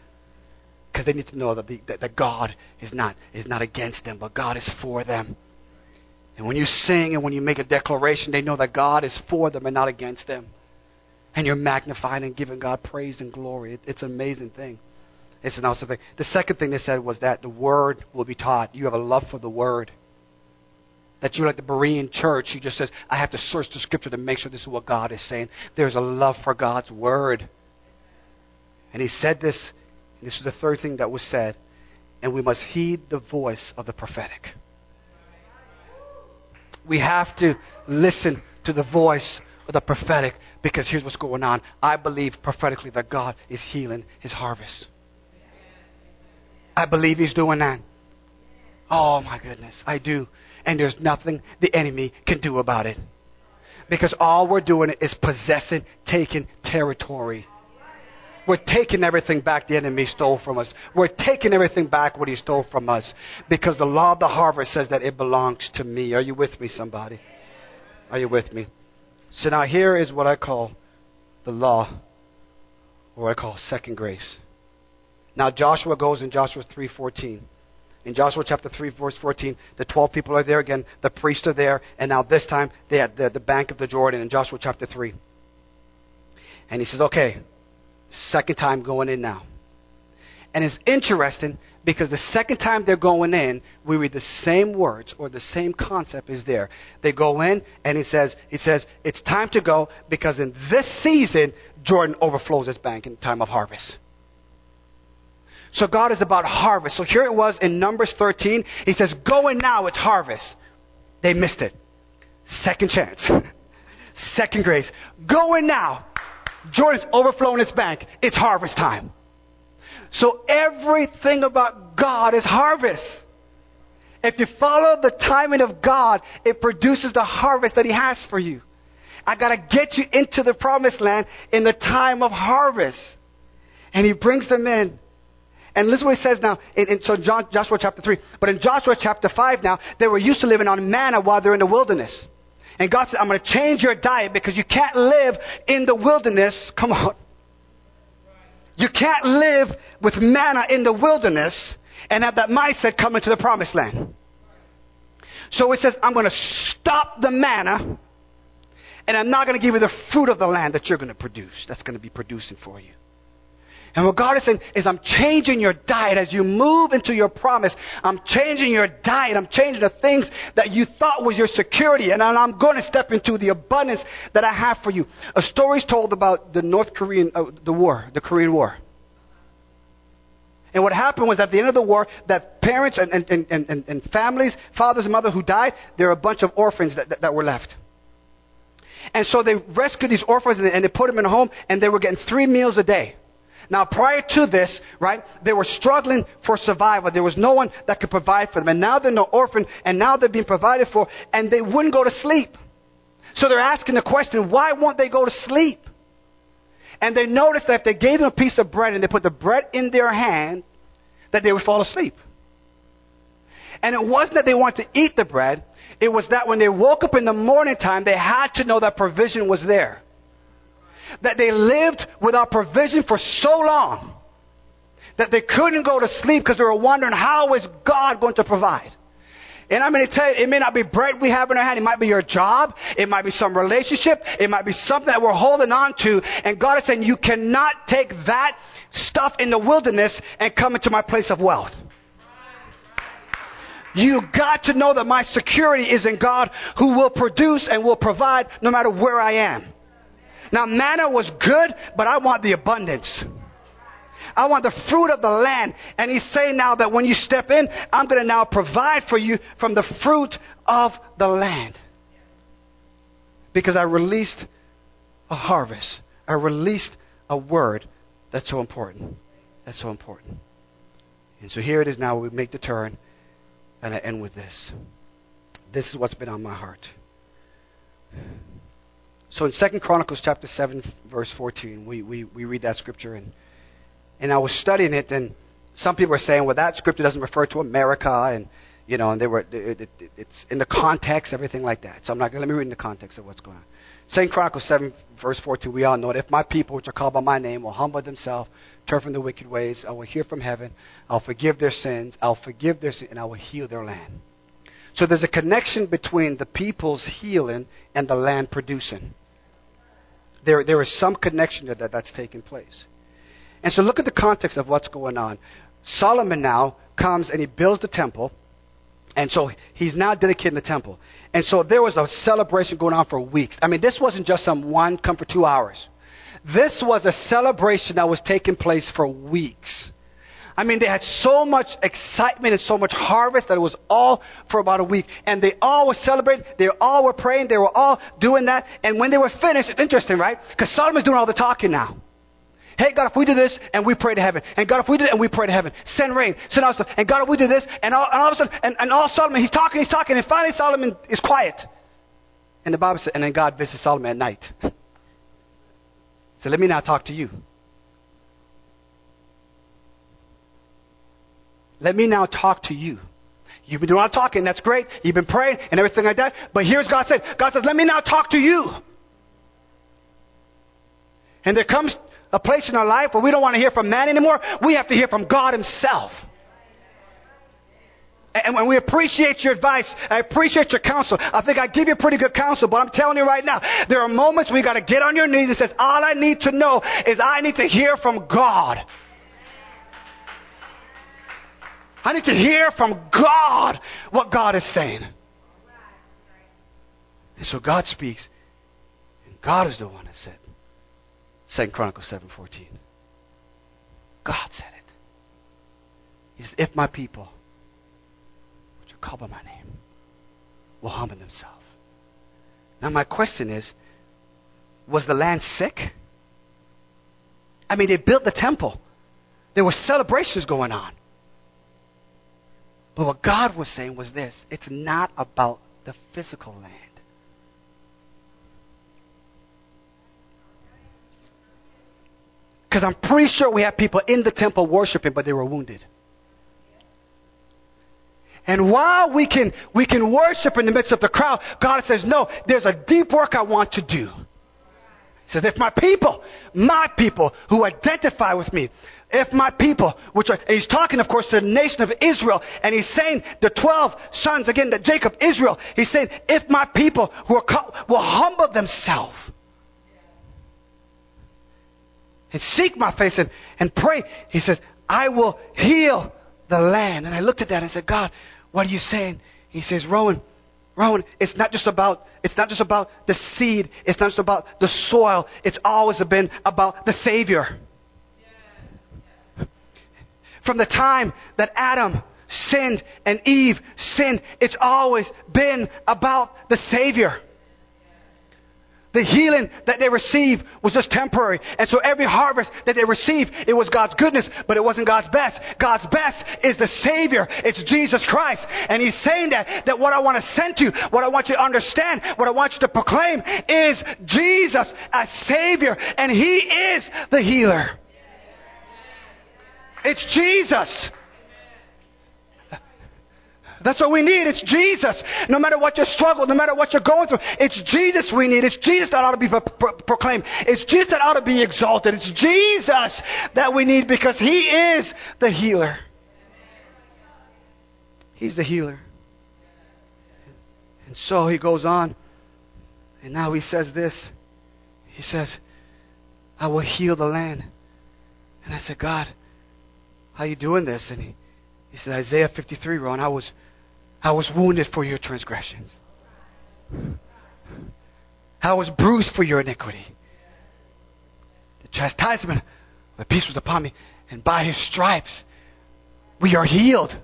Because they need to know that, the, that, that God is not, is not against them, but God is for them. And when you sing and when you make a declaration, they know that God is for them and not against them. And you're magnifying and giving God praise and glory. It, it's an amazing thing. It's an awesome thing. The second thing they said was that the Word will be taught. You have a love for the Word. That you're like the Berean church. He just says, I have to search the Scripture to make sure this is what God is saying. There's a love for God's Word. And he said this, and this is the third thing that was said, and we must heed the voice of the prophetic. We have to listen to the voice of the prophetic because here's what's going on. I believe prophetically that God is healing his harvest. I believe he's doing that. Oh my goodness, I do. And there's nothing the enemy can do about it. Because all we're doing is possessing, taking territory. We're taking everything back the enemy stole from us. We're taking everything back what he stole from us. Because the law of the harvest says that it belongs to me. Are you with me, somebody? Are you with me? So now here is what I call the law, or what I call second grace. Now Joshua goes in Joshua 3:14. In Joshua chapter 3, verse 14, the 12 people are there again, the priests are there, and now this time they're at the, the bank of the Jordan in Joshua chapter 3. And he says, okay, Second time going in now. And it's interesting because the second time they're going in, we read the same words or the same concept is there. They go in and he says, he says, it's time to go because in this season, Jordan overflows its bank in time of harvest. So God is about harvest. So here it was in Numbers 13. He says, go in now, it's harvest. They missed it. Second chance. (laughs) Second grace. Go in now. Jordan's overflowing its bank. It's harvest time. So everything about God is harvest. If you follow the timing of God, it produces the harvest that He has for you. I gotta get you into the promised land in the time of harvest. And He brings them in. And listen what He says now in, in so John, Joshua chapter 3. But in Joshua chapter 5 now, they were used to living on manna while they're in the wilderness. And God said, I'm going to change your diet because you can't live in the wilderness. (laughs) Come on. You can't live with manna in the wilderness and have that mindset come into the promised land. So it says, I'm going to stop the manna and I'm not going to give you the fruit of the land that you're going to produce. That's going to be producing for you. And what God is saying is, I'm changing your diet as you move into your promise. I'm changing your diet. I'm changing the things that you thought was your security. And I'm going to step into the abundance that I have for you. A story is told about the North Korean, uh, the war, the Korean War. And what happened was at the end of the war, that parents and, and, and, and, and families, fathers and mothers who died, there were a bunch of orphans that, that, that were left. And so they rescued these orphans and they, and they put them in a home and they were getting three meals a day. Now, prior to this, right, they were struggling for survival. There was no one that could provide for them. And now they're no orphan, and now they're being provided for, and they wouldn't go to sleep. So they're asking the question, why won't they go to sleep? And they noticed that if they gave them a piece of bread and they put the bread in their hand, that they would fall asleep. And it wasn't that they wanted to eat the bread, it was that when they woke up in the morning time, they had to know that provision was there that they lived without provision for so long that they couldn't go to sleep because they were wondering how is God going to provide. And I'm going to tell you, it may not be bread we have in our hand. It might be your job. It might be some relationship. It might be something that we're holding on to. And God is saying, you cannot take that stuff in the wilderness and come into my place of wealth. You got to know that my security is in God who will produce and will provide no matter where I am. Now manna was good, but I want the abundance. I want the fruit of the land. And he's saying now that when you step in, I'm going to now provide for you from the fruit of the land. Because I released a harvest. I released a word that's so important. That's so important. And so here it is now. We make the turn. And I end with this. This is what's been on my heart. So in 2 Chronicles chapter 7, verse 14, we, we, we read that scripture and, and I was studying it and some people are saying, well, that scripture doesn't refer to America and, you know, and they were, it, it, it's in the context, everything like that. So I'm not going to, let me read in the context of what's going on. 2 Chronicles 7, verse 14, we all know that if my people, which are called by my name, will humble themselves, turn from their wicked ways, I will hear from heaven, I'll forgive their sins, I'll forgive their sins, and I will heal their land. So there's a connection between the people's healing and the land producing. There, there is some connection that, that's taking place. And so look at the context of what's going on. Solomon now comes and he builds the temple. And so he's now dedicating the temple. And so there was a celebration going on for weeks. I mean, this wasn't just some one come for two hours. This was a celebration that was taking place for weeks. I mean, they had so much excitement and so much harvest that it was all for about a week. And they all were celebrating. They all were praying. They were all doing that. And when they were finished, it's interesting, right? Because Solomon's doing all the talking now. Hey, God, if we do this and we pray to heaven, and God, if we do it and we pray to heaven, send rain, send all stuff, and God, if we do this, and all, and all of a sudden, and, and all Solomon, he's talking, he's talking, and finally Solomon is quiet. And the Bible says, and then God visits Solomon at night. (laughs) so let me now talk to you. Let me now talk to you. You've been doing a lot of talking, that's great. You've been praying and everything like that. But here's God said, God says, let me now talk to you. And there comes a place in our life where we don't want to hear from man anymore. We have to hear from God Himself. And when we appreciate your advice, I appreciate your counsel. I think I give you pretty good counsel, but I'm telling you right now, there are moments we got to get on your knees and says, all I need to know is I need to hear from God. I need to hear from God what God is saying. And so God speaks, and God is the one that said, Second Chronicles 7:14. God said it. He says, "If my people, which are called by my name, will humble themselves." Now my question is, was the land sick? I mean, they built the temple. There were celebrations going on. But what God was saying was this it's not about the physical land. Because I'm pretty sure we have people in the temple worshiping, but they were wounded. And while we can, we can worship in the midst of the crowd, God says, no, there's a deep work I want to do. He says, if my people, my people who identify with me, if my people, which are, he's talking, of course, to the nation of Israel, and he's saying the 12 sons, again, that Jacob, Israel, he's saying, if my people who will humble themselves, and seek my face and, and pray. He says, I will heal the land. And I looked at that and said, God, what are you saying? He says, Rohan, Rohan, it's not just about it's not just about the seed. It's not just about the soil. It's always been about the Savior. From the time that Adam sinned and Eve sinned, it's always been about the Savior. The healing that they received was just temporary. And so every harvest that they received, it was God's goodness, but it wasn't God's best. God's best is the Savior. It's Jesus Christ. And He's saying that, that what I want to send to you, what I want you to understand, what I want you to proclaim is Jesus as Savior. And He is the healer. It's Jesus. That's what we need. It's Jesus. No matter what your struggle, no matter what you're going through, it's Jesus we need. It's Jesus that ought to be pro- pro- proclaimed. It's Jesus that ought to be exalted. It's Jesus that we need because He is the healer. He's the healer. And so he goes on, and now he says this. He says, I will heal the land. And I said, God, how you doing this? And he, he said, Isaiah 53, Ron, I was, I was wounded for your transgressions. I was bruised for your iniquity. The chastisement of peace was upon me, and by his stripes we are healed.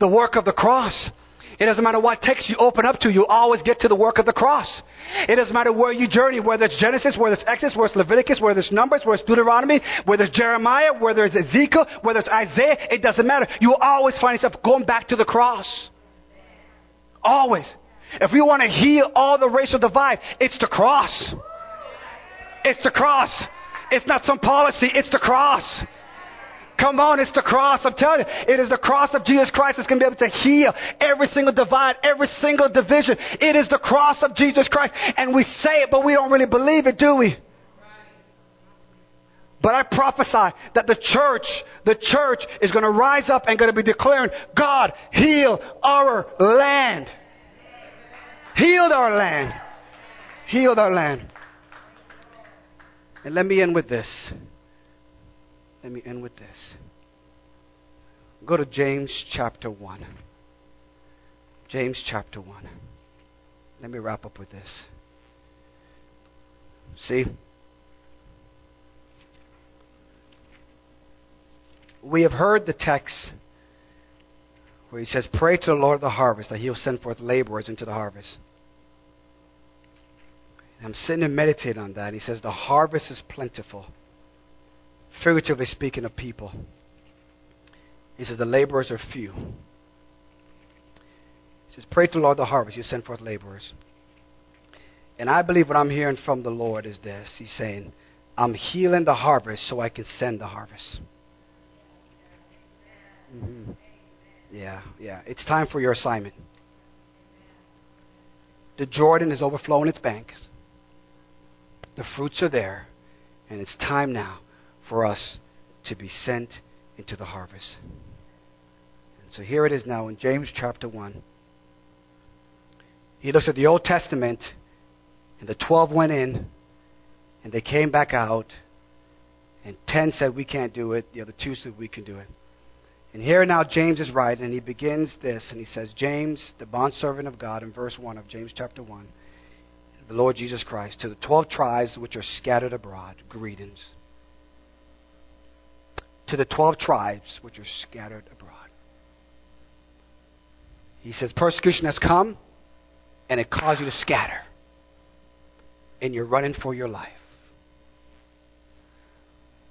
The work of the cross. It doesn't matter what text you open up to, you always get to the work of the cross. It doesn't matter where you journey, whether it's Genesis, whether it's Exodus, whether it's Leviticus, whether it's Numbers, whether it's Deuteronomy, whether it's Jeremiah, whether it's Ezekiel, whether it's Isaiah, it doesn't matter. You always find yourself going back to the cross. Always. If we want to heal all the racial divide, it's the cross. It's the cross. It's not some policy, it's the cross. Come on, it's the cross. I'm telling you, it is the cross of Jesus Christ that's going to be able to heal every single divide, every single division. It is the cross of Jesus Christ. And we say it, but we don't really believe it, do we? But I prophesy that the church, the church is going to rise up and going to be declaring, God, heal our land. Healed our land. Healed our land. And let me end with this. Let me end with this. Go to James chapter 1. James chapter 1. Let me wrap up with this. See? We have heard the text where he says, Pray to the Lord of the harvest that he'll send forth laborers into the harvest. And I'm sitting and meditating on that. He says, The harvest is plentiful figuratively speaking of people. He says, The laborers are few. He says, Pray to the Lord the harvest, you send forth laborers. And I believe what I'm hearing from the Lord is this He's saying, I'm healing the harvest so I can send the harvest. Mm-hmm. Yeah, yeah. It's time for your assignment. The Jordan is overflowing its banks. The fruits are there. And it's time now for us to be sent into the harvest. And so here it is now in James chapter 1. He looks at the Old Testament, and the 12 went in, and they came back out, and 10 said, We can't do it. The other two said, We can do it. And here now James is writing, and he begins this, and he says, James, the bondservant of God, in verse 1 of James chapter 1, the Lord Jesus Christ, to the 12 tribes which are scattered abroad, greetings to the 12 tribes which are scattered abroad. He says, Persecution has come, and it caused you to scatter, and you're running for your life.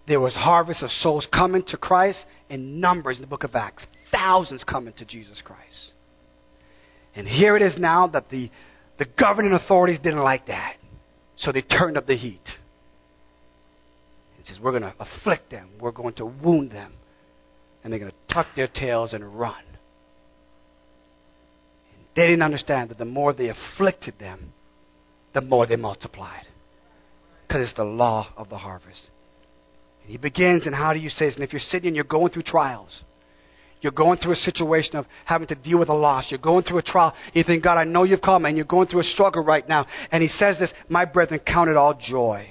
There was harvest of souls coming to Christ in numbers in the book of Acts, thousands coming to Jesus Christ. And here it is now that the, the governing authorities didn't like that, so they turned up the heat says, We're going to afflict them, we're going to wound them, and they're going to tuck their tails and run. They didn't understand that the more they afflicted them, the more they multiplied. Because it's the law of the harvest. And he begins, and how do you say this? And if you're sitting and you're going through trials, you're going through a situation of having to deal with a loss. You're going through a trial. You think, God, I know you've come, and you're going through a struggle right now. And he says this, My brethren, count it all joy.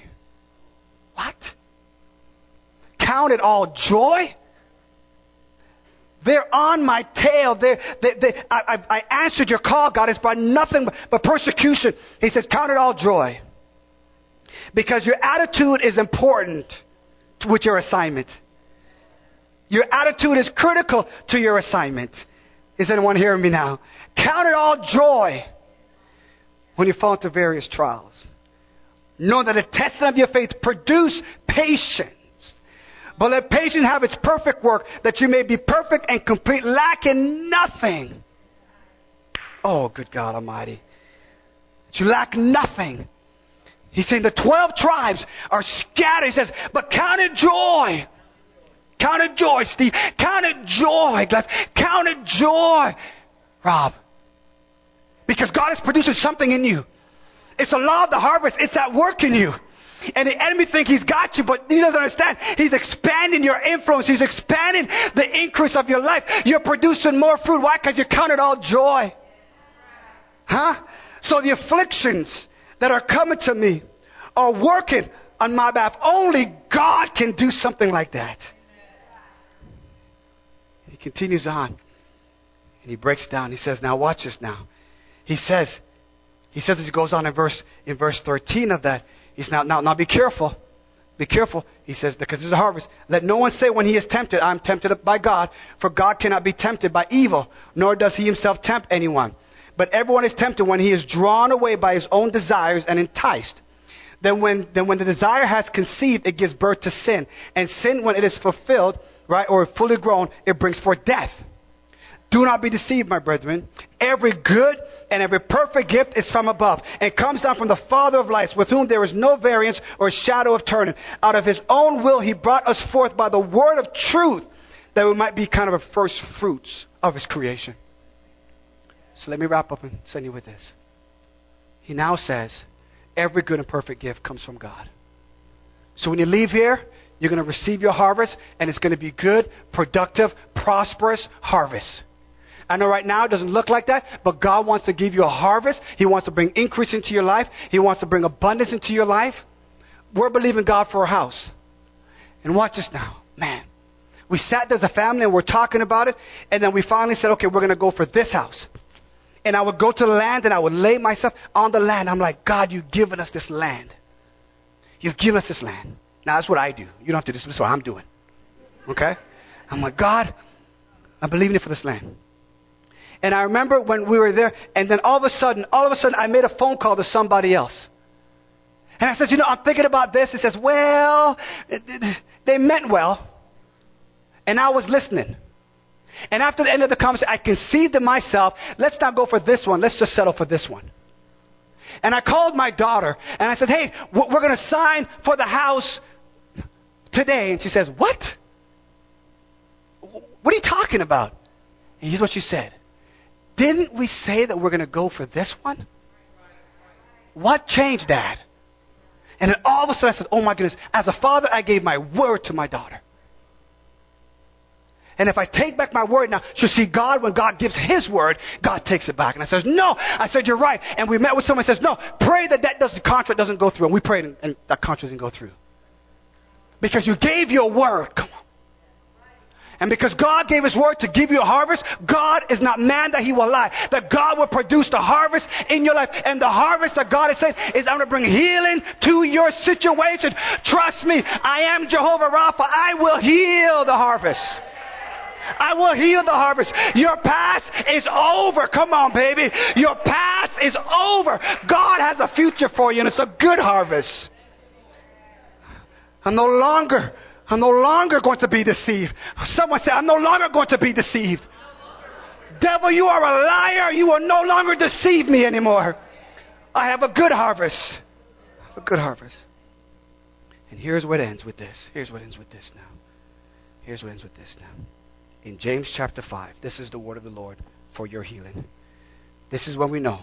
What? Count it all joy. They're on my tail. They're, they, they, I, I, answered your call, God. It's by nothing but, but persecution. He says, count it all joy. Because your attitude is important with your assignment. Your attitude is critical to your assignment. Is anyone hearing me now? Count it all joy when you fall into various trials. Know that the testing of your faith produce patience. But let patience have its perfect work, that you may be perfect and complete, lacking nothing. Oh, good God Almighty. That you lack nothing. He's saying the 12 tribes are scattered. He says, but count it joy. Count it joy, Steve. Count it joy, Glass. Count it joy, Rob. Because God is producing something in you. It's a law of the harvest. It's at work in you. And the enemy think he's got you, but he doesn't understand. He's expanding your influence. He's expanding the increase of your life. You're producing more fruit. Why? Because you count it all joy. Huh? So the afflictions that are coming to me are working on my behalf. Only God can do something like that. He continues on. And he breaks down. He says, Now watch this now. He says, he says as he goes on in verse in verse 13 of that, he's now now now be careful. Be careful. He says, because there's a harvest. Let no one say when he is tempted, I'm tempted by God, for God cannot be tempted by evil, nor does he himself tempt anyone. But everyone is tempted when he is drawn away by his own desires and enticed. Then when, then when the desire has conceived, it gives birth to sin. And sin, when it is fulfilled, right, or fully grown, it brings forth death. Do not be deceived, my brethren. Every good and every perfect gift is from above and comes down from the Father of lights, with whom there is no variance or shadow of turning. Out of his own will, he brought us forth by the word of truth, that we might be kind of a first fruits of his creation. So let me wrap up and send you with this. He now says, every good and perfect gift comes from God. So when you leave here, you're going to receive your harvest, and it's going to be good, productive, prosperous harvest. I know right now it doesn't look like that, but God wants to give you a harvest. He wants to bring increase into your life. He wants to bring abundance into your life. We're believing God for a house. And watch this now. Man, we sat there as a family and we're talking about it, and then we finally said, okay, we're going to go for this house and I would go to the land and I would lay myself on the land. I'm like, God, you've given us this land. You've given us this land. Now that's what I do. You don't have to do this. Is what I'm doing. Okay? I'm like, God, I'm believing you for this land. And I remember when we were there, and then all of a sudden, all of a sudden, I made a phone call to somebody else. And I said, you know, I'm thinking about this. He says, well, they meant well. And I was listening. And after the end of the conversation, I conceived in myself, let's not go for this one, let's just settle for this one. And I called my daughter and I said, hey, we're going to sign for the house today. And she says, what? What are you talking about? And here's what she said. Didn't we say that we're going to go for this one? What changed that? And then all of a sudden I said, oh my goodness, as a father, I gave my word to my daughter. And if I take back my word now, she'll see God when God gives His word, God takes it back. And I says, no. I said, you're right. And we met with someone says, no, pray that that doesn't, contract doesn't go through. And we prayed and, and that contract didn't go through. Because you gave your word. Come on. And because God gave His word to give you a harvest, God is not man that He will lie. That God will produce the harvest in your life. And the harvest that God has said is, I'm going to bring healing to your situation. Trust me, I am Jehovah Rapha. I will heal the harvest. I will heal the harvest. Your past is over. Come on, baby. Your past is over. God has a future for you, and it's a good harvest. I'm no longer, I'm no longer going to be deceived. Someone said, I'm no longer going to be deceived. Devil, you are a liar. You will no longer deceive me anymore. I have a good harvest. A good harvest. And here's what ends with this. Here's what ends with this now. Here's what ends with this now in James chapter 5. This is the word of the Lord for your healing. This is when we know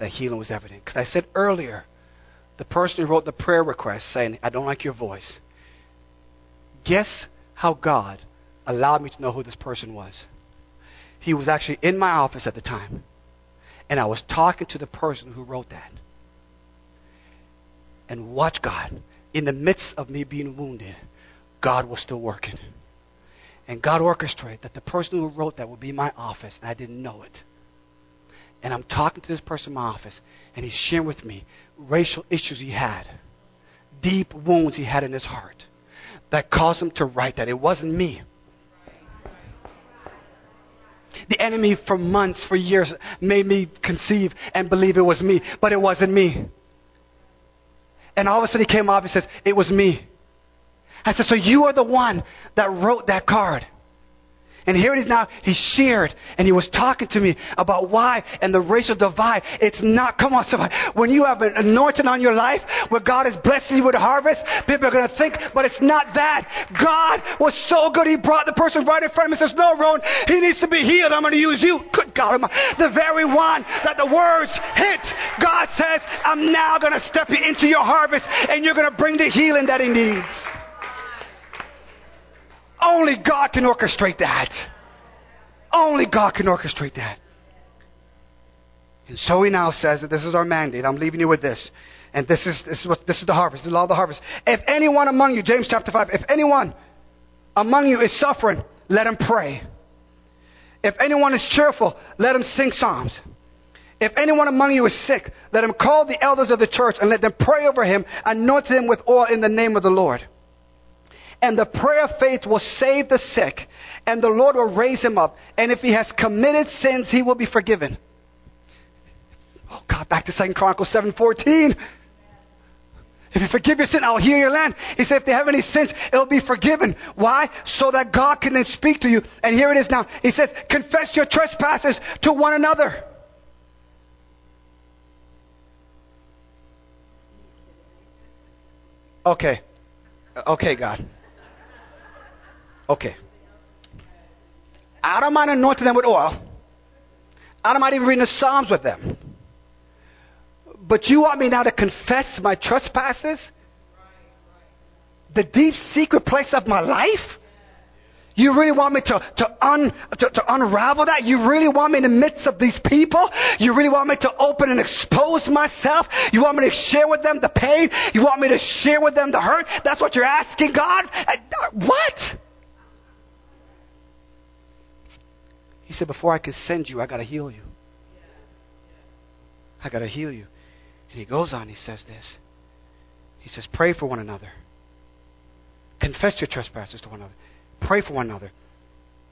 that healing was evident. Because I said earlier, the person who wrote the prayer request saying, I don't like your voice. Guess how God allowed me to know who this person was? He was actually in my office at the time. And I was talking to the person who wrote that. And watch God. In the midst of me being wounded, God was still working. And God orchestrated that the person who wrote that would be in my office, and I didn't know it. And I'm talking to this person in my office, and he's sharing with me racial issues he had, deep wounds he had in his heart that caused him to write that. It wasn't me. The enemy for months, for years, made me conceive and believe it was me, but it wasn't me. And all of a sudden he came up and says, It was me. I said, So you are the one that wrote that card. And here it is now, he shared and he was talking to me about why and the racial divide. It's not, come on somebody, when you have an anointing on your life, where God is blessing you with a harvest, people are going to think, but it's not that. God was so good, he brought the person right in front of him and says, no, Ron, he needs to be healed, I'm going to use you. Good God, the very one that the words hit, God says, I'm now going to step you into your harvest and you're going to bring the healing that he needs. Only God can orchestrate that. Only God can orchestrate that. And so he now says that this is our mandate. I'm leaving you with this. And this is, this is, what, this is the harvest, the law of the harvest. If anyone among you, James chapter 5, if anyone among you is suffering, let him pray. If anyone is cheerful, let him sing psalms. If anyone among you is sick, let him call the elders of the church and let them pray over him, anoint him with oil in the name of the Lord and the prayer of faith will save the sick, and the Lord will raise him up. And if he has committed sins, he will be forgiven. Oh God, back to Second Chronicles 7:14. If you forgive your sin, I'll heal your land. He said, if they have any sins, it'll be forgiven. Why? So that God can then speak to you. And here it is now. He says, confess your trespasses to one another. Okay. Okay, God. Okay. I don't mind anointing them with oil. I don't mind even reading the Psalms with them. But you want me now to confess my trespasses? The deep secret place of my life? You really want me to, to, un, to, to, unravel that? You really want me in the midst of these people? You really want me to open and expose myself? You want me to share with them the pain? You want me to share with them the hurt? That's what you're asking God? Uh, what? He said, Before I can send you, I got to heal you. I got to heal you. And he goes on, he says this. He says, Pray for one another. Confess your trespasses to one another. Pray for one another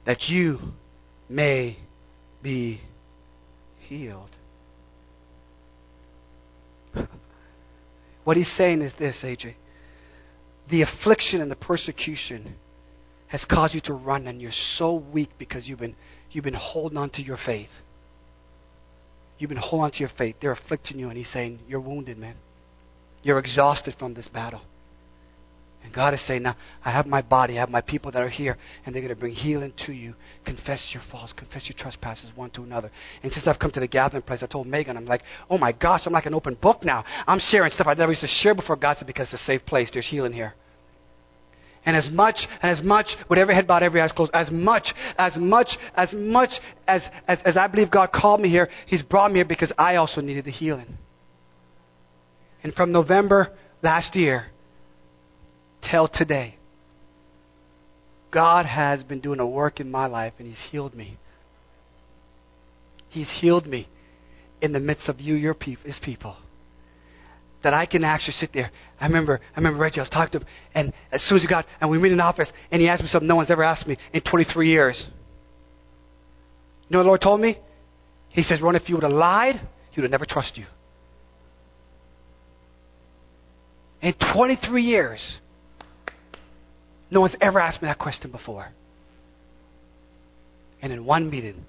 that you may be healed. (laughs) what he's saying is this, AJ. The affliction and the persecution has caused you to run, and you're so weak because you've been You've been holding on to your faith. You've been holding on to your faith. They're afflicting you, and He's saying, You're wounded, man. You're exhausted from this battle. And God is saying, Now, I have my body, I have my people that are here, and they're going to bring healing to you. Confess your faults, confess your trespasses one to another. And since I've come to the gathering place, I told Meggon, I'm like, Oh my gosh, I'm like an open book now. I'm sharing stuff I never used to share before God said, Because it's a safe place, there's healing here. And as much, and as much, with every head bowed, every eyes closed, as much, as much, as much as, as, as I believe God called me here, He's brought me here because I also needed the healing. And from November last year till today, God has been doing a work in my life and He's healed me. He's healed me in the midst of you, your people, His people that I can actually sit there. I remember, I remember Reggie, I was talking to him, and as soon as he got, and we meet in the office, and he asked me something no one's ever asked me in 23 years. You know what the Lord told me? He says, Ron, if you would have lied, he would have never trust you. In 23 years, no one's ever asked me that question before. And in one meeting,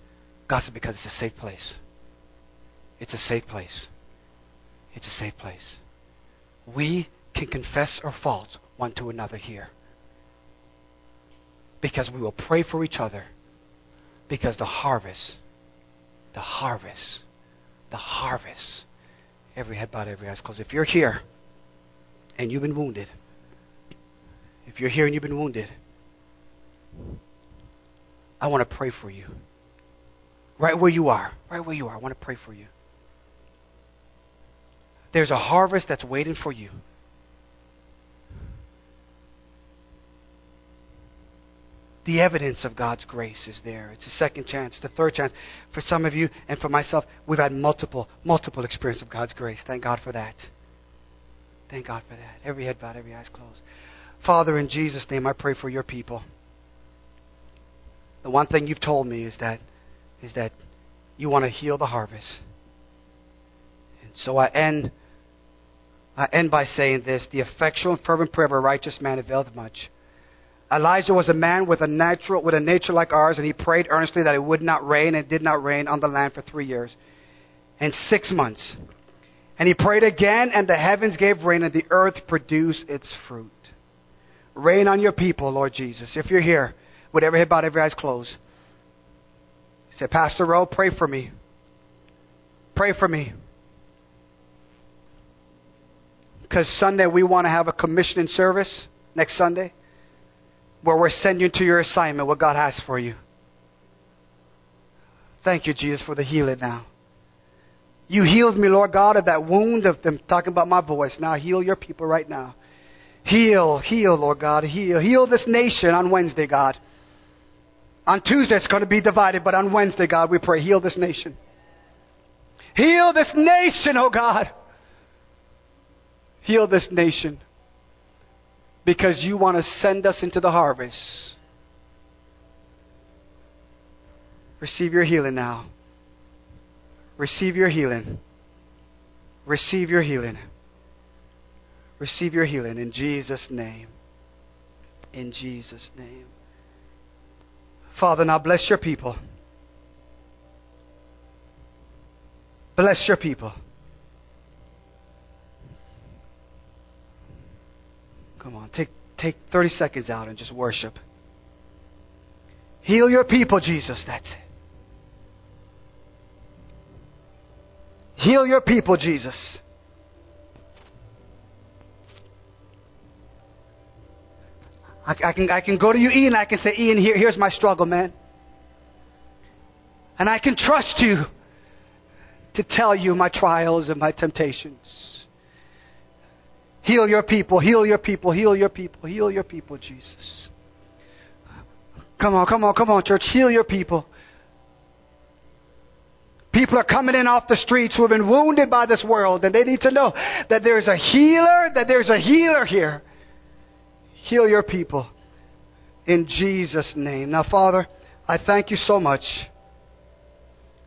God said, because it's a safe place. It's a safe place. It's a safe place. We can confess our faults one to another here. Because we will pray for each other. Because the harvest, the harvest, the harvest, every head bowed, every eyes closed. If you're here and you've been wounded, if you're here and you've been wounded, I want to pray for you. Right where you are, right where you are, I want to pray for you. There's a harvest that's waiting for you. The evidence of God's grace is there. It's a second chance, the third chance. For some of you and for myself, we've had multiple, multiple experience of God's grace. Thank God for that. Thank God for that. Every head bowed, every eyes closed. Father, in Jesus' name, I pray for your people. The one thing you've told me is that, is that you want to heal the harvest. And so I end I end by saying this the effectual and fervent prayer of a righteous man availeth much. Elijah was a man with a natural, with a nature like ours, and he prayed earnestly that it would not rain, and it did not rain on the land for three years and six months. And he prayed again, and the heavens gave rain, and the earth produced its fruit. Rain on your people, Lord Jesus. If you're here, with every head bowed, every eyes closed. He said, Pastor Ro, pray for me. Pray for me. Because Sunday we want to have a commissioning service next Sunday where we're sending you to your assignment, what God has for you. Thank you, Jesus, for the healing now. You healed me, Lord God, of that wound of them talking about my voice. Now heal your people right now. Heal, heal, Lord God, heal. Heal this nation on Wednesday, God. On Tuesday it's going to be divided, but on Wednesday, God, we pray, heal this nation. Heal this nation, oh God. Heal this nation. Because you want to send us into the harvest. Receive your healing now. Receive your healing. Receive your healing. Receive your healing in Jesus' name. In Jesus' name. Father, now bless your people. Bless your people. Come on, take, take 30 seconds out and just worship. Heal your people, Jesus. That's it. Heal your people, Jesus. I, I, can, I can go to you, Ian, I can say, Ian, here, here's my struggle, man. And I can trust you to tell you my trials and my temptations. Heal your people, heal your people, heal your people, heal your people, Jesus. Come on, come on, come on, church, heal your people. People are coming in off the streets who have been wounded by this world, and they need to know that there's a healer, that there's a healer here. Heal your people in Jesus' name. Now, Father, I thank you so much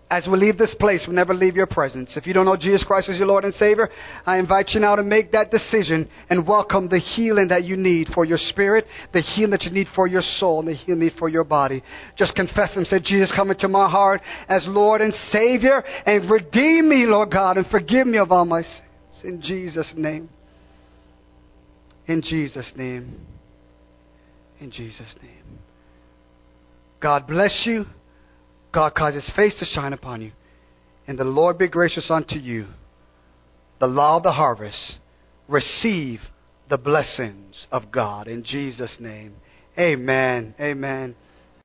as we leave this place, we never leave your presence. If you don't know Jesus Christ as your Lord and Savior, I invite you now to make that decision and welcome the healing that you need for your spirit, the healing that you need for your soul, and the healing you need for your body. Just confess and say, Jesus, come into my heart as Lord and Savior and redeem me, Lord God, and forgive me of all my sins. In Jesus' name. In Jesus' name. In Jesus' name. God bless you. God cause his face to shine upon you. And the Lord be gracious unto you. The law of the harvest. Receive the blessings of God in Jesus' name. Amen. Amen.